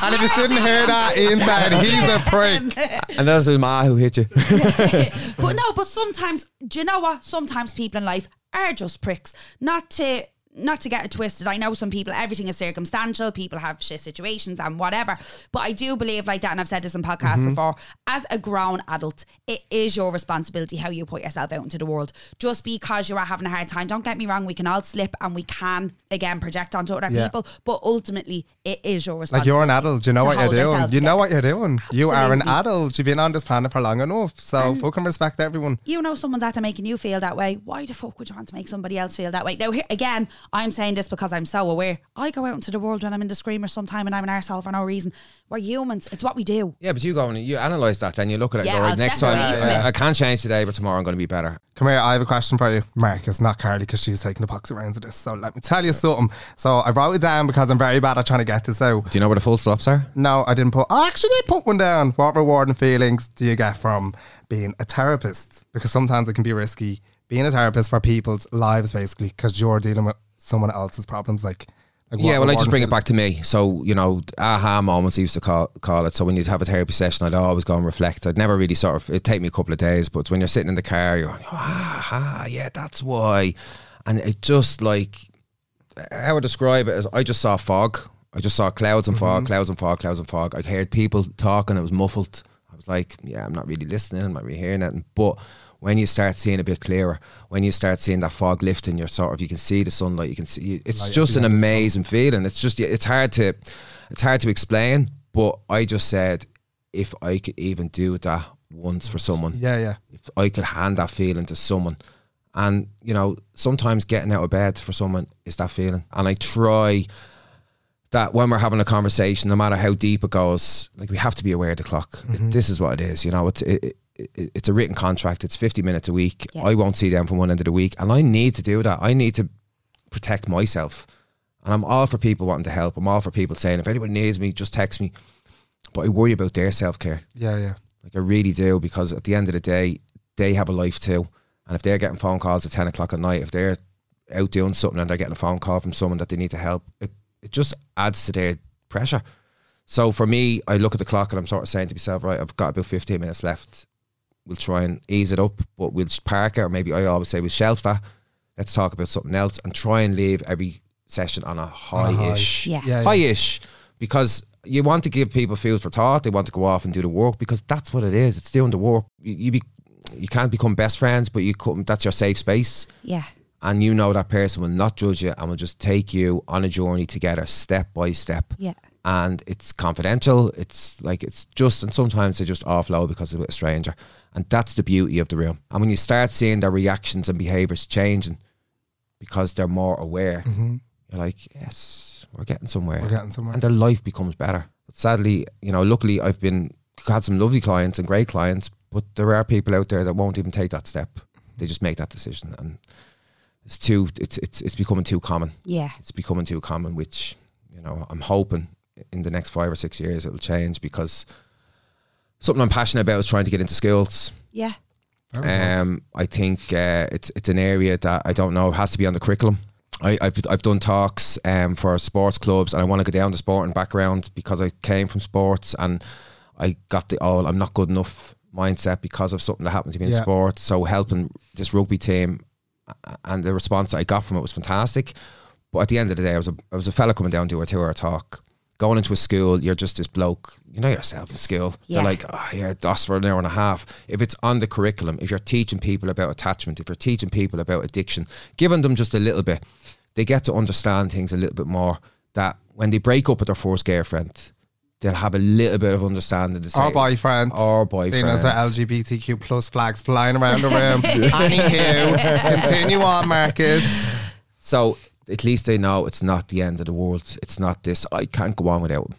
Speaker 1: And if you didn't hear that, Ian said he's a prick.
Speaker 3: and that's his ma who hit you.
Speaker 2: but no, but sometimes, do you know what? Sometimes people in life are just pricks. Not to not to get it twisted. I know some people, everything is circumstantial. People have shit situations and whatever. But I do believe like that, and I've said this in podcasts
Speaker 1: Mm-hmm.
Speaker 2: before. As a grown adult, it is your responsibility how you put yourself out into the world. Just because you are having a hard time, don't get me wrong. We can all slip and we can again project onto other
Speaker 1: Yeah.
Speaker 2: people. But ultimately, it is your responsibility.
Speaker 1: Like you're an adult, you know what you're doing. You know what you're doing. You are an adult. You've been on this planet for long enough. So fucking respect everyone.
Speaker 2: you know someone's after making you feel that way, why the fuck would you want to make somebody else feel that way? Now, here, again, I'm saying this because I'm so aware. I go out into the world when I'm in the screamer sometime and I'm an arsehole for no reason. We're humans. It's what we do.
Speaker 3: Yeah, but you go and you analyse that, then you look at it
Speaker 2: Yeah,
Speaker 3: and go, right,
Speaker 2: I'll
Speaker 3: next time,
Speaker 2: away
Speaker 3: I. I can't change today, but tomorrow I'm going to be better.
Speaker 1: Come here, I have a question for you. Mark, it's not Carly because she's taking the poxy rounds of this. So let me tell you something. So I wrote it down because I'm very bad at trying to get this out.
Speaker 3: Do you know where the full stops are?
Speaker 1: No, I didn't put. I actually did put one down. What rewarding feelings do you get from being a therapist? Because sometimes it can be risky being a therapist for people's lives, basically, because you're dealing with someone else's problems. Like, like
Speaker 3: yeah, well, I just bring it back to me. So, you know, aha moments used to call, call it. So when you'd have a therapy session, I'd always go and reflect. I'd never really sort of, it'd take me a couple of days, but when you're sitting in the car, you're going, ah, ah, yeah, that's why. And it just like, how I describe it is I just saw fog. I just saw clouds and fog, clouds and fog, clouds and fog. I heard people talking, it was muffled. I was like, yeah, I'm not really listening, I'm not really hearing it. But when you start seeing a bit clearer, when you start seeing that fog lifting, you're sort of you can see the sunlight, you can see it's
Speaker 1: Light
Speaker 3: just an
Speaker 1: end of the tunnel.
Speaker 3: amazing feeling. It's just it's hard to it's hard to explain. But I just said if I could even do that once for someone,
Speaker 1: Yeah, yeah.
Speaker 3: if I could hand that feeling to someone. And, you know, sometimes getting out of bed for someone is that feeling. And I try that when we're having a conversation, no matter how deep it goes, like we have to be aware of the clock. It- this is what it is. You know, it's it, it, it, it's a written contract. It's 50 minutes a week.
Speaker 2: Yeah.
Speaker 3: I won't see them from one end of the week. And I need to do that. I need to protect myself. And I'm all for people wanting to help. I'm all for people saying, if anybody needs me, just text me. But I worry about their self care.
Speaker 1: Yeah, yeah.
Speaker 3: Like I really do because at the end of the day, they have a life too. And if they're getting phone calls at ten o'clock at night, if they're out doing something and they're getting a phone call from someone that they need to help, it, it just adds to their pressure. So for me, I look at the clock and I'm sort of saying to myself, right, I've got about 15 minutes left. We'll try and ease it up, but we'll park it, or maybe I always say we'll shelf that. Let's talk about something else and try and leave every session on a high-ish.
Speaker 2: Yeah.
Speaker 1: Yeah, yeah.
Speaker 3: High-ish. Because you want to give people food for thought. They want to go off and do the work because that's what it is. It's doing the work. You, you be, you can't become best friends, but you come, that's your safe space
Speaker 2: Yeah.
Speaker 3: and you know that person will not judge you and will just take you on a journey together step by step
Speaker 2: Yeah.
Speaker 3: And it's confidential. It's like it's just and sometimes they just offload because of a stranger. And that's the beauty of the room. And when you start seeing their reactions and behaviors changing because they're more aware mm-hmm. you're like yes we're getting somewhere.
Speaker 1: We're getting somewhere.
Speaker 3: and their life becomes better. But sadly you know luckily i've been had some lovely clients and great clients but there are people out there that won't even take that step. They just make that decision. And it's too it's it's it's becoming too common.
Speaker 2: Yeah.
Speaker 3: it's becoming too common, which you know I'm hoping in the next five or six years it'll change because something I'm passionate about is trying to get into schools.
Speaker 2: Yeah.
Speaker 3: Um, I think uh, it's it's an area that I don't know has to be on the curriculum. I, I've I've done talks um, for sports clubs, and I want to go down the sporting background because I came from sports, and I got the all I'm not good enough mindset because of something that happened to me in
Speaker 1: Yeah.
Speaker 3: sports. So helping this rugby team, and the response I got from it was fantastic. But at the end of the day, I was a I was a fella coming down to a two hour talk. Going into a school, you're just this bloke. You know yourself in school.
Speaker 2: Yeah.
Speaker 3: They're like, oh, yeah, DOS for an hour and a half. If it's on the curriculum, if you're teaching people about attachment, if you're teaching people about addiction, giving them just a little bit, they get to understand things a little bit more. That when they break up with their first girlfriend, they'll have a little bit of understanding to say,
Speaker 1: Our boyfriend.
Speaker 3: Our
Speaker 1: Seeing as our. LGBTQ plus flags flying around the room. Anywho, continue on, Marcus.
Speaker 3: So at least they know it's not the end of the world. It's not this. I can't go on without. Them.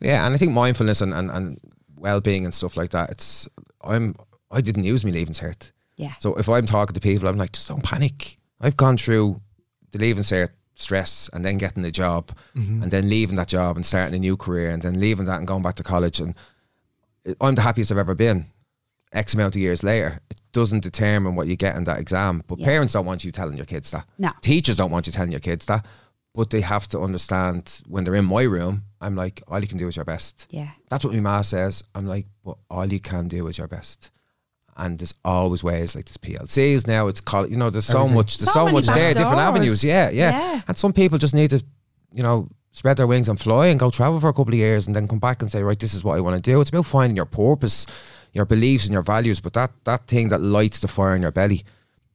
Speaker 3: Yeah, and I think mindfulness and, and, and well being and stuff like that. It's I'm I didn't use me leaving cert.
Speaker 2: Yeah.
Speaker 3: So if I'm talking to people, I'm like, just don't panic. I've gone through the leaving cert stress and then getting the job mm-hmm. and then leaving that job and starting a new career and then leaving that and going back to college and I'm the happiest I've ever been. X amount of years later, it doesn't determine what you get in that exam. But
Speaker 2: Yeah.
Speaker 3: parents don't want you telling your kids that.
Speaker 2: No.
Speaker 3: Teachers don't want you telling your kids that. But they have to understand when they're in my room, I'm like, all you can do is your best.
Speaker 2: Yeah.
Speaker 3: That's what my ma says. I'm like, but all you can do is your best. And there's always ways like there's PLCs now. It's called, you know, there's so
Speaker 1: Everything.
Speaker 3: much, there's
Speaker 2: So
Speaker 3: so, much there,
Speaker 2: back
Speaker 3: different avenues. Yeah, yeah,
Speaker 2: Yeah.
Speaker 3: And some people just need to, you know, spread their wings and fly and go travel for a couple of years and then come back and say, right, this is what I want to do. It's about finding your purpose, your beliefs and your values. But that that thing that lights the fire in your belly,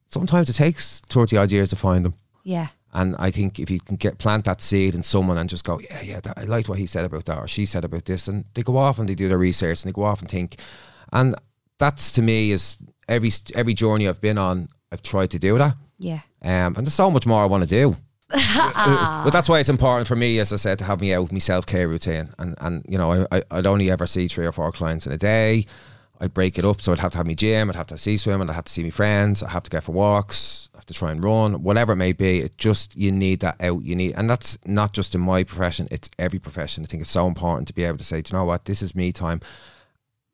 Speaker 3: sometimes it takes 30 odd years to find them.
Speaker 2: Yeah.
Speaker 3: And I think if you can get plant that seed in someone and just go, yeah, yeah, that, I liked what he said about that or she said about this, and they go off and they do their research and they go off and think, and that's to me is every every journey I've been on, I've tried to do that,
Speaker 2: Yeah.
Speaker 3: um, and there's so much more I want to do. but that's why it's important for me, as I said, to have me out with my self care routine, and and you know, I, I I'd only ever see three or four clients in a day. I'd break it up, so I'd have to have my gym, I'd have to see swim, and I'd have to see my friends, I'd have to go for walks, I have to try and run, whatever it may be. It just you need that out. You need, and that's not just in my profession; it's every profession. I think it's so important to be able to say, Do you know what, this is me time.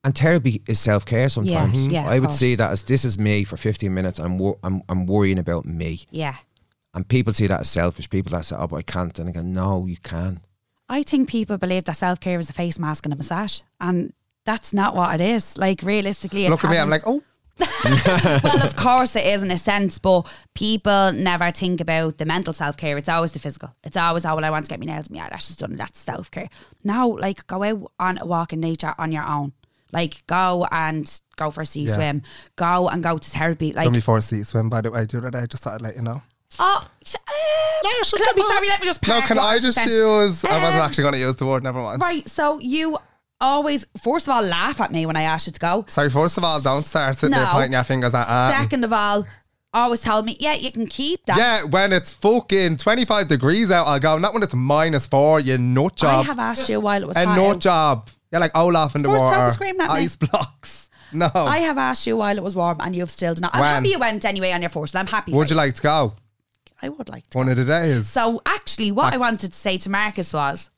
Speaker 3: And therapy is self care. Sometimes mm-hmm.
Speaker 2: yeah, of
Speaker 3: I would
Speaker 2: course.
Speaker 3: see that as this is me for 15 minutes. I'm wor- I'm I'm worrying about me.
Speaker 2: Yeah.
Speaker 3: And people see that as selfish. People that say, "Oh, but I can't," and I go, "No, you can."
Speaker 2: I think people believe that self care is a face mask and a massage, and that's not what it is. Like realistically, it's
Speaker 1: Look at me, I'm like, oh,
Speaker 2: well, of course it is in a sense, but people never think about the mental self care. It's always the physical. It's always, oh, well, I want to get my nails and my eyelashes done. That's self care. Now, like, go out on a walk in nature on your own. Like, go and go for a sea
Speaker 1: Yeah.
Speaker 2: swim. Go and go to therapy. Like,
Speaker 1: done before a sea swim, by the way, do that. I just thought I'd let you know.
Speaker 2: oh, s- uh, let me, sorry, let me just.
Speaker 1: No, can I just
Speaker 2: saying.
Speaker 1: use? I wasn't
Speaker 2: Um,
Speaker 1: actually going to use the word, never mind.
Speaker 2: Right, so you always, first of all, laugh at me when I ask you to go.
Speaker 1: Sorry, first of all, don't start sitting there
Speaker 2: No.
Speaker 1: pointing your fingers at Anne.
Speaker 2: Second of all, always tell me, yeah, you can keep that.
Speaker 1: Yeah, when it's fucking 25 degrees out, I'll go. Not when it's minus four, you nut
Speaker 2: I
Speaker 1: job.
Speaker 2: have asked you while it was
Speaker 1: a
Speaker 2: hot
Speaker 1: nut
Speaker 2: out.
Speaker 1: job. You're like Olaf in the
Speaker 2: First
Speaker 1: water.
Speaker 2: screaming at me.
Speaker 1: Ice blocks. No.
Speaker 2: I have asked you while it was warm and you've still done it. I'm
Speaker 1: When?
Speaker 2: happy you went anyway on your first. and I'm happy.
Speaker 1: Would
Speaker 2: for
Speaker 1: you like to go?
Speaker 2: I would like to.
Speaker 1: One of the days.
Speaker 2: So actually, what I
Speaker 1: Facts.
Speaker 2: wanted to say to Marcus was,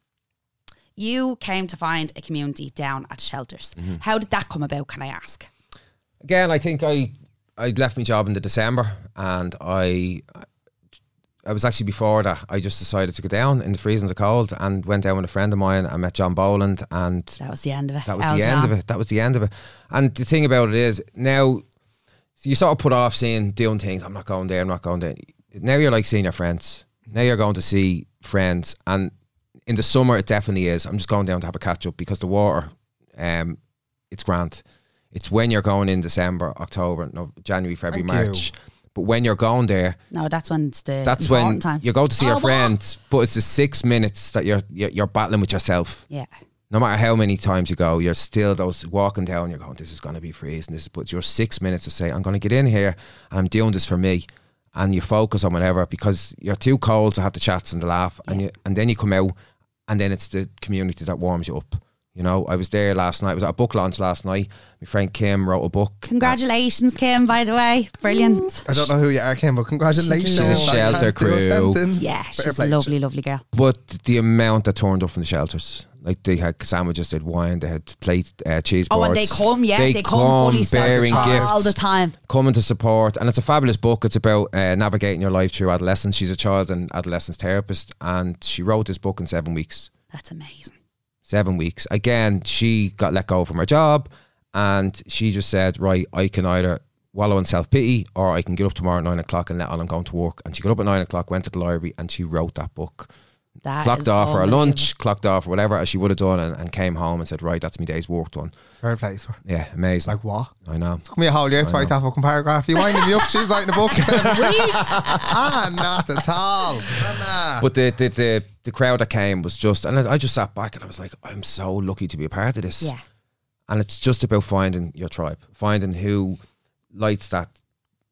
Speaker 2: you came to find a community down at shelters.
Speaker 1: Mm-hmm.
Speaker 2: How did that come about? Can I ask?
Speaker 3: Again, I think I I left my job in the December, and I I was actually before that. I just decided to go down in the freezing of cold, and went down with a friend of mine. I met John Boland, and
Speaker 2: That was the end of it.
Speaker 3: that was
Speaker 2: El
Speaker 3: the end of it. That was the end of it. And the thing about it is now you sort of put off seeing doing things. I'm not going there. I'm not going there. Now you're like seeing your friends. Now you're going to see friends, and in the summer it definitely is. I'm just going down to have a catch up because the water, um, it's grand. It's when you're going in December, October, no, January, February,
Speaker 1: Thank you.
Speaker 3: March. But when you're going there,
Speaker 2: No, that's when it's the
Speaker 3: that's when
Speaker 2: times.
Speaker 3: you go to see
Speaker 2: Oh,
Speaker 3: your
Speaker 2: what?
Speaker 3: friends. But it's the six minutes that you're you're, you're battling with yourself
Speaker 2: Yeah.
Speaker 3: no matter how many times you go, you're still those walking down. You're going, this is going to be freezing. This, is, but you're six minutes to say, I'm going to get in here and I'm doing this for me. And you focus on whatever because you're too cold to have the chats and the laugh, and you and then you come out, and then it's the community that warms you up. You know, I was there last night. I was at a book launch last night. My friend Kim wrote a book.
Speaker 2: Congratulations, Kim, by the way. Brilliant.
Speaker 1: I don't know who you are, Kim, but congratulations.
Speaker 2: She's a
Speaker 3: shelter
Speaker 1: can't a
Speaker 3: crew.
Speaker 2: Yeah,
Speaker 1: Fair
Speaker 2: she's a lovely, lovely girl.
Speaker 3: But the amount that turned up from the shelters, like they had sandwiches, they had wine, they had plate uh, cheese
Speaker 2: Oh, and they come, yeah, they, come, fully
Speaker 3: bearing gifts
Speaker 2: all the time.
Speaker 3: coming to support and it's a fabulous book it's about uh, navigating your life through adolescence she's a child and adolescence therapist and she wrote this book in seven weeks
Speaker 2: That's amazing.
Speaker 3: Seven weeks. Again she got let go from her job and she just said right I can either wallow in self-pity or I can get up tomorrow at nine o'clock and let on I'm going to work. And she got up at nine o'clock went to the library and she wrote that book
Speaker 2: That
Speaker 3: clocked off for
Speaker 2: a
Speaker 3: lunch, clocked off or whatever as she would have done, and, and came home and said, "Right, that's my day's work done."
Speaker 1: Fair play to.
Speaker 3: Yeah, amazing.
Speaker 1: Like what?
Speaker 3: I know.
Speaker 1: Took me a whole year to write that fucking paragraph. You winding me up. She's writing a book weeks. ah, not at all. Nah.
Speaker 3: But the, the the the crowd that came was just, and I I just sat back and I was like, I'm so lucky to be a part of this.
Speaker 2: Yeah.
Speaker 3: And it's just about finding your tribe, finding who lights that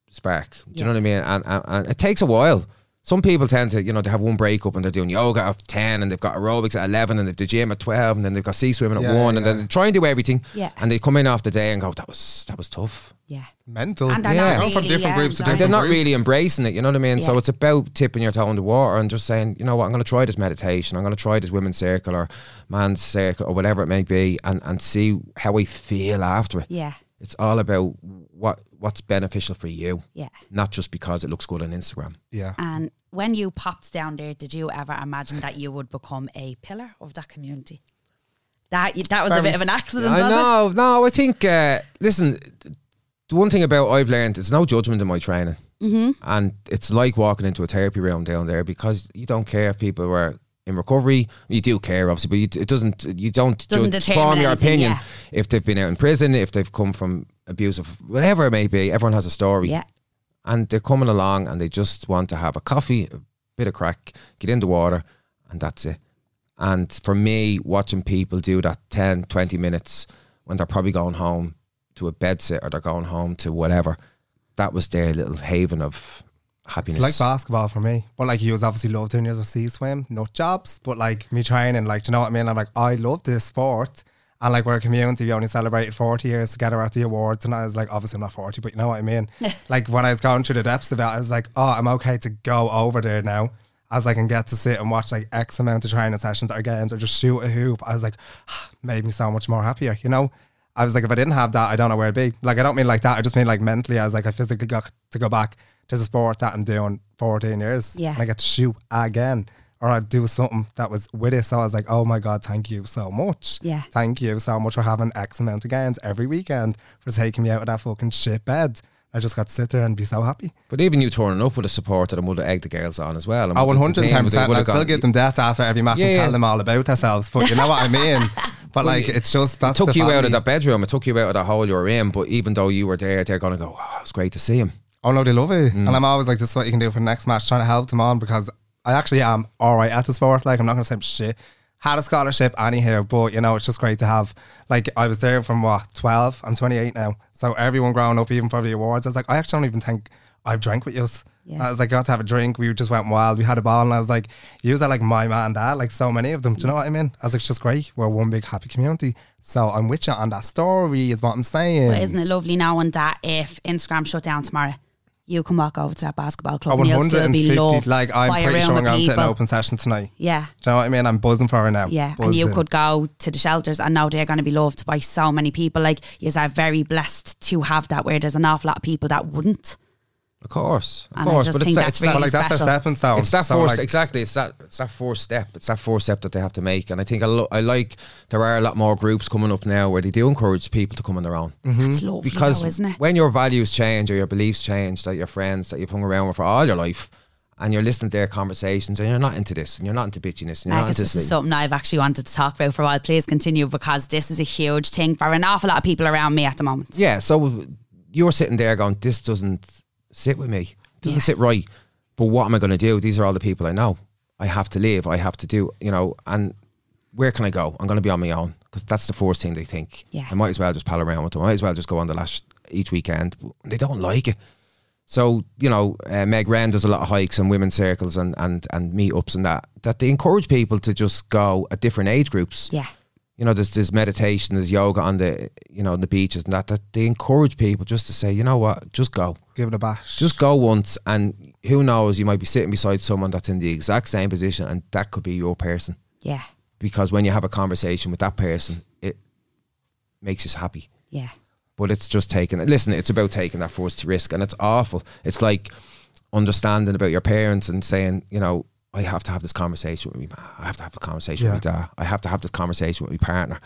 Speaker 3: spark. Do you
Speaker 2: Yeah.
Speaker 3: know what I mean? And, and, and it takes a while. Some people tend to, you know, they have one breakup and they're doing yoga at 10 and they've got aerobics at 11 and they've the gym at 12 and then they've got sea swimming at
Speaker 1: Yeah,
Speaker 3: 1 and then they try and do everything.
Speaker 2: Yeah.
Speaker 3: And they come in after the day and go, that was, that was tough.
Speaker 2: Yeah.
Speaker 1: Mental.
Speaker 2: And they're
Speaker 3: Yeah.
Speaker 2: not
Speaker 1: Come from different
Speaker 2: yeah,
Speaker 1: groups to
Speaker 2: exactly.
Speaker 3: And they're not
Speaker 1: groups.
Speaker 3: really embracing it, you know what I mean? So it's about tipping your toe in the water and just saying, you know what, I'm going to try this meditation. I'm going to try this women's circle or man's circle or whatever it may be and, and see how I feel after it.
Speaker 2: Yeah.
Speaker 3: It's all about what what's beneficial for you,
Speaker 2: Yeah.
Speaker 3: not just because it looks good on Instagram.
Speaker 1: Yeah.
Speaker 2: And when you popped down there, did you ever imagine that you would become a pillar of that community? That that was a bit of an accident,
Speaker 3: I
Speaker 2: was it?
Speaker 3: know, no, I think, uh, listen, the one thing about I've learned, is no judgment in my training. Mm-hmm. And it's like walking into a therapy room down there because you don't care if people were in recovery. You do care, obviously, but you, it doesn't, you don't
Speaker 2: Doesn't
Speaker 3: judge- form your
Speaker 2: anything,
Speaker 3: opinion.
Speaker 2: yeah.
Speaker 3: If they've been out in prison, if they've come from abusive, whatever it may be, everyone has a story.
Speaker 2: Yeah.
Speaker 3: and they're coming along and they just want to have a coffee, a bit of crack, get in the water, and that's it. And for me, watching people do that 10, 20 minutes when they're probably going home to a bed sit or they're going home to whatever, that was their little haven of
Speaker 1: It's like basketball for me. But like you was obviously loved doing years of sea swim, nut jobs. But like me training, like do you know what I mean? I'm like, I love this sport. And like we're a community, we only celebrated 40 years together at the awards. And I was like, obviously I'm not 40, but you know what I mean? like when I was going through the depths of it, I was like, oh, I'm okay to go over there now. As I can get to sit and watch like X amount of training sessions or games or just shoot a hoop. I was like, made me so much more happier, you know? I was like, if I didn't have that, I don't know where I'd be. Like, I don't mean like that. I just mean like mentally. I was like, I physically got to go back to the sport that I'm doing 14 years.
Speaker 2: Yeah.
Speaker 1: And I get to shoot again. Or I'd do something that was with it. So I was like, oh my God, thank you so much.
Speaker 2: Yeah.
Speaker 1: Thank you so much for having X amount of games every weekend, for taking me out of that fucking shit bed. I just got to sit there and be so happy.
Speaker 3: but even you turning up with a supporter and would have egged the girls on as well. Oh, and
Speaker 1: Oh,
Speaker 3: would have-
Speaker 1: 110%.
Speaker 3: would have- would
Speaker 1: I still give them death after every match
Speaker 3: Yeah,
Speaker 1: and tell
Speaker 3: yeah.
Speaker 1: them all about ourselves. But you know what I mean? But like, it's just, that's
Speaker 3: took
Speaker 1: the
Speaker 3: you out of that bedroom. It took you out of the hole you were in. But even though you were there, they're going to go, oh, it's great to see him.
Speaker 1: Oh no, they love it,
Speaker 3: Mm.
Speaker 1: and I'm always like, "This is what you can do for the next match." Trying to help them on because I actually am all right at the sport. Like I'm not gonna say I'm shit. Had a scholarship anyhow, but you know it's just great to have. Like I was there from what 12. I'm 28 now, so everyone growing up, even for the awards, I was like, I actually don't even think I've drank with you.
Speaker 2: Yeah.
Speaker 1: I was like, got to have a drink. We just went wild. We had a ball, and I was like, "You are like my man, and dad, like so many of them." Do you know what I mean? I was like, "It's just great. We're one big happy community." So I'm with you on that story. Is what I'm saying.
Speaker 2: But isn't it lovely now? knowing that if Instagram shut down tomorrow, you can walk over to that basketball club
Speaker 1: Oh,
Speaker 2: and you'll still be
Speaker 1: 150.
Speaker 2: loved
Speaker 1: Like I'm pretty sure I'm going to an open session tonight.
Speaker 2: Yeah.
Speaker 1: Do you know what I mean? I'm buzzing for her now.
Speaker 2: Yeah, and you could go to the shelters and now they're going to be loved by so many people. Like, you are very blessed to have that where there's an awful lot of people that wouldn't.
Speaker 3: Of course, of
Speaker 2: And I
Speaker 3: course.
Speaker 2: just
Speaker 3: but
Speaker 2: think
Speaker 3: it's,
Speaker 2: that's
Speaker 3: that, it's
Speaker 1: Well,
Speaker 2: really
Speaker 1: like that's a
Speaker 2: special.
Speaker 1: stepping stone.
Speaker 3: It's that
Speaker 1: So,
Speaker 3: first,
Speaker 1: like,
Speaker 3: exactly. It's that it's that first step. It's that first step that they have to make. And I think I, lo- I like there are a lot more groups coming up now where they do encourage people to come on their own. Mm-hmm.
Speaker 2: It's lovely,
Speaker 3: Because
Speaker 2: though, isn't it?
Speaker 3: when your values change or your beliefs change, that your friends that you've hung around with for all your life, and you're listening to their conversations, and you're not into this, and you're not into bitchiness, and you're
Speaker 2: I
Speaker 3: not
Speaker 2: guess
Speaker 3: into
Speaker 2: this is something I've actually wanted to talk about for a while. Please continue because this is a huge thing for an awful lot of people around me at the moment.
Speaker 3: Yeah, so you're sitting there going, "This doesn't sit with me. Doesn't
Speaker 2: Yeah.
Speaker 3: sit right." But what am I going to do? These are all the people I know. I have to leave. I have to do. You know, and where can I go? I'm going to be on my own because that's the first thing they think.
Speaker 2: Yeah.
Speaker 3: I might as well just pal around with them. I might as well just go on the lash each weekend. They don't like it. So you know, uh, Meg Wren does a lot of hikes and women's circles and and and meetups and that. That they encourage people to just go at different age groups
Speaker 2: Yeah.
Speaker 3: you know, there's there's meditation, there's yoga on the you know on the beaches and that that they encourage people just to say, you know what, just go,
Speaker 1: give it a bash.
Speaker 3: just go once, and who knows, you might be sitting beside someone that's in the exact same position, and that could be your person.
Speaker 2: Yeah.
Speaker 3: Because when you have a conversation with that person, it makes you happy.
Speaker 2: Yeah.
Speaker 3: But it's just taking it. Listen, it's about taking that first risk, and it's awful. It's like understanding about your parents and saying, you know, I have to have this conversation with me. I have to have a conversation with my dad. I have to have this conversation with my partner,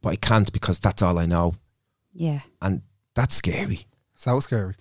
Speaker 3: but I can't because that's all I know,
Speaker 2: Yeah.
Speaker 3: and that's scary.
Speaker 1: So scary.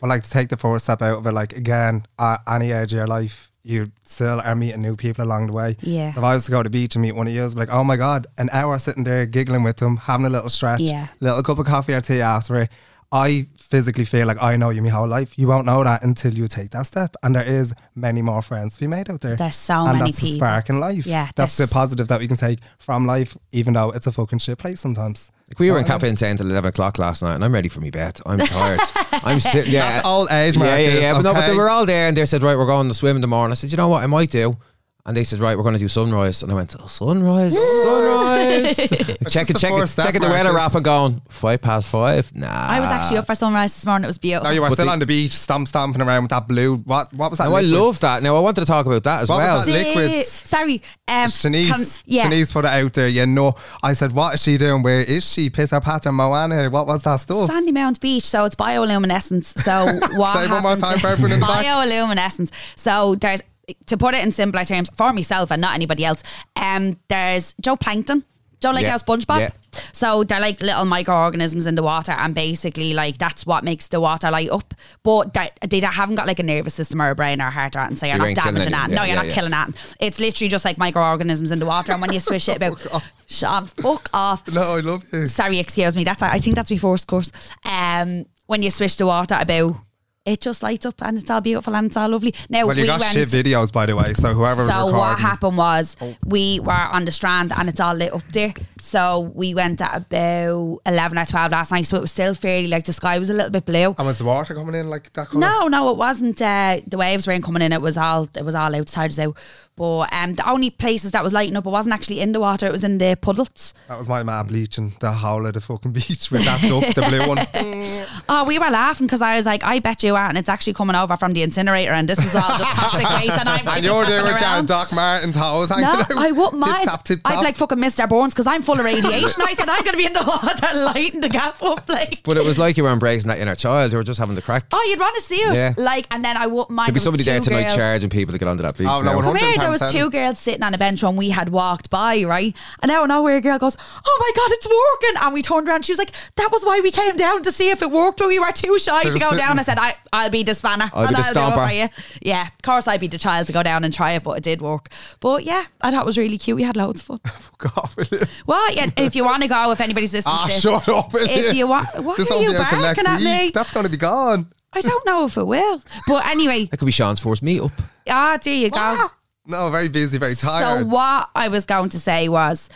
Speaker 1: But like to take the first step out of it, like again, at any age of your life, you still are meeting new people along the way.
Speaker 2: Yeah.
Speaker 1: So if I was to go to the beach and meet one of you, I'd be like, oh my God, an hour sitting there giggling with them, having a little stretch,
Speaker 2: Yeah.
Speaker 1: little cup of coffee or tea after it. I physically feel like I know you my whole life. You won't know that until you take that step. And there is many more friends to be made out there.
Speaker 2: There's so
Speaker 1: and
Speaker 2: many
Speaker 1: that's the spark in life.
Speaker 2: Yeah,
Speaker 1: That's the positive that we can take from life, even though it's a fucking shit place sometimes.
Speaker 3: Like we were in
Speaker 1: yeah.
Speaker 3: Cafe Insane till eleven o'clock last night, and I'm ready for me bed. I'm tired. I'm sitting. Yeah,
Speaker 1: That's old age,
Speaker 3: yeah, yeah,
Speaker 1: Marcus,
Speaker 3: yeah. But no, but they were all there, and they said, right, we're going to swim in the morning. I said, you know what, I might do. And they said, right, we're going to do sunrise. And I went, oh, sunrise, sunrise. checking,
Speaker 1: the
Speaker 3: checking,
Speaker 1: first step,
Speaker 3: checking the weather
Speaker 1: Marcus.
Speaker 3: app and going, five past five? Nah.
Speaker 2: I was actually up for sunrise this morning. It was beautiful.
Speaker 1: No, you were
Speaker 3: But
Speaker 1: still
Speaker 3: the-
Speaker 1: on the beach, stomp stomping around with that blue. What What was that?
Speaker 3: No, I
Speaker 1: liquid?
Speaker 3: love that. Now, I wanted to talk about that as
Speaker 1: What was
Speaker 3: well.
Speaker 1: that? liquids.
Speaker 2: Sorry, um,
Speaker 1: Shanice,
Speaker 2: can- yeah.
Speaker 1: Shanice put it out there. You know, I said, "What is she doing? Where is she? Pitter patter, Moana. What was that stuff?"
Speaker 2: Sandy Mount Beach, so it's bioluminescence. So what
Speaker 1: Say it one more
Speaker 2: happens-
Speaker 1: time for everyone in the back.
Speaker 2: Bioluminescence. So there's to put it in simpler terms for myself and not anybody else. Um, there's Joe Plankton. Joe like
Speaker 3: Yeah,
Speaker 2: how SpongeBob.
Speaker 3: yeah.
Speaker 2: So they're like little microorganisms in the water, and basically like that's what makes the water light up. But they, they haven't got like a nervous system or a brain or a heart or anything, so you're
Speaker 3: you
Speaker 2: not damaging that.
Speaker 3: anything.
Speaker 2: No, you're
Speaker 3: yeah,
Speaker 2: not
Speaker 3: yeah.
Speaker 2: killing that. It's literally just like microorganisms in the water, and when you swish it about, Sean, fuck off.
Speaker 1: No, I love you.
Speaker 2: Sorry, excuse me. That's I think that's my first course. Um, when you swish the water about, it just lights up and it's all beautiful and it's all lovely. Now
Speaker 1: Well, you
Speaker 2: we
Speaker 1: got
Speaker 2: went.
Speaker 1: shit videos, by the way. So whoever was
Speaker 2: so
Speaker 1: recording,
Speaker 2: what happened was
Speaker 1: Oh.
Speaker 2: we were on the strand and it's all lit up there. So we went at about eleven or twelve last night. So it was still fairly like the sky was a little bit blue.
Speaker 1: and was the water coming in like that colour?
Speaker 2: No, no, it wasn't. Uh, the waves weren't coming in. It was all it was all outside as out. But um, the only places that was lighting up, it wasn't actually in the water. It was in the puddles.
Speaker 1: That was my man bleaching the whole of the fucking beach with that duck, the blue one.
Speaker 2: Oh, we were laughing because I was like, I bet you are, and it's actually coming over from the incinerator, and this is all just toxic waste, and I'm
Speaker 1: and you're there with your. Doc Martin toes hanging
Speaker 2: No,
Speaker 1: out.
Speaker 2: I wouldn't
Speaker 1: tip. Tap, tip
Speaker 2: I'd like fucking Mr. Burns because I'm full of radiation. I said I'm going to be in the water lighting the gaff up, like.
Speaker 3: But it was like you were embracing that inner child. You were just having the crack.
Speaker 2: Oh, you'd want to see it,
Speaker 3: Yeah.
Speaker 2: like, and then I wouldn't mind.
Speaker 3: There'd be somebody there tonight
Speaker 2: girls.
Speaker 3: charging people to get onto that beach.
Speaker 1: Oh, no,
Speaker 3: now.
Speaker 1: 100
Speaker 2: Come here, there was
Speaker 1: 110%.
Speaker 2: two girls sitting on a bench when we had walked by, right? And out of nowhere, a girl goes, "Oh my god, it's working!" And we turned around. She was like, "That was why we came down to see if it worked, but we were too shy
Speaker 1: They
Speaker 2: to go
Speaker 1: sitting-
Speaker 2: down." I said, I, "I'll be the spanner,
Speaker 3: I'll be the
Speaker 2: I'll do it
Speaker 3: stomper.
Speaker 2: for you." Yeah, of course, I'd be the child to go down and try it, but it did work. But yeah, I thought it was really cute. We had loads of fun.
Speaker 1: Fuck off with it.
Speaker 2: Well, yeah, if you want to go, if anybody's listening
Speaker 1: Ah,
Speaker 2: to this,
Speaker 1: shut up with
Speaker 2: if
Speaker 1: it.
Speaker 2: you want, what
Speaker 1: This
Speaker 2: are
Speaker 1: won't
Speaker 2: you
Speaker 1: be out till
Speaker 2: barking
Speaker 1: next
Speaker 2: at me?
Speaker 1: week. That's going to be gone.
Speaker 2: I don't know if it will, but anyway,
Speaker 3: That could be Sean's first meet up.
Speaker 2: ah, there you go.
Speaker 1: No, very busy, very tired.
Speaker 2: So what I was going to say was,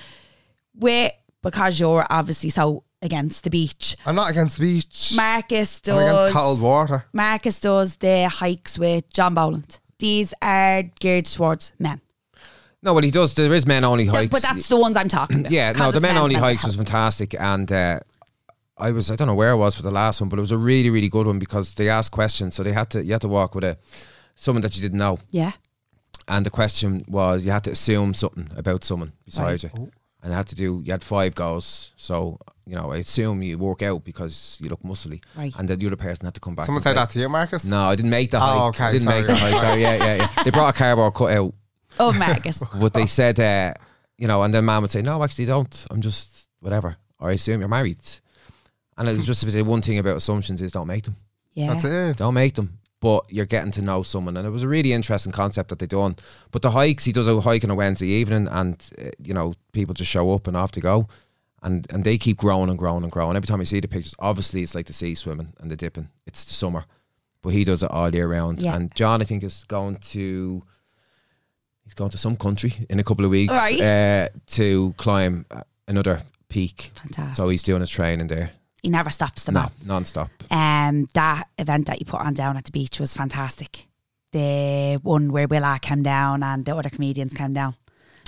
Speaker 2: we because you're obviously so against the beach.
Speaker 1: I'm not against the beach.
Speaker 2: Marcus does.
Speaker 1: I'm against
Speaker 2: does.
Speaker 1: cold water.
Speaker 2: Marcus does the hikes with John Boland. These are geared towards men,
Speaker 3: No, well, he does. There is men only hikes.
Speaker 2: but that's the ones I'm talking about.
Speaker 3: Yeah,
Speaker 2: 'cause
Speaker 3: no, the men only hikes was fantastic, and uh, I was I don't know where I was for the last one, but it was a really really good one because they asked questions, so they had to you had to walk with a someone that you didn't know,
Speaker 2: Yeah,
Speaker 3: and the question was you had to assume something about someone beside you, and you had to do you had five goals, so you know I assume you work out because you look muscly,
Speaker 2: Right.
Speaker 3: and then the other person had to come back.
Speaker 1: Someone said
Speaker 3: say-
Speaker 1: that to you, Marcus?
Speaker 3: No, I didn't make the
Speaker 1: Oh,
Speaker 3: hike.
Speaker 1: okay,
Speaker 3: I didn't make the
Speaker 1: sorry.
Speaker 3: hike. Sorry, yeah, yeah, yeah. They brought a cardboard cutout
Speaker 2: oh Marcus.
Speaker 3: but they said, uh, you know, and then mom would say, no, actually don't. I'm just whatever. Or I assume you're married. And it was just to say one thing about assumptions is don't make them.
Speaker 2: Yeah,
Speaker 1: That's it.
Speaker 3: Don't make them. But you're getting to know someone. And it was a really interesting concept that they done. But the hikes, he does a hike on a Wednesday evening and, uh, you know, people just show up and off they go. And and they keep growing and growing and growing. Every time I see the pictures, obviously it's like the sea swimming and the dipping. It's the summer. But he does it all year round.
Speaker 2: Yeah.
Speaker 3: And John, I think, is going to he's going to some country in a couple of weeks
Speaker 2: Right.
Speaker 3: uh, to climb uh, another peak.
Speaker 2: Fantastic.
Speaker 3: So he's doing his training there.
Speaker 2: He never stops the
Speaker 3: No,
Speaker 2: man.
Speaker 3: non-stop.
Speaker 2: Um, that event that you put on down at the beach was fantastic. The one where Willa came down and the other comedians came down.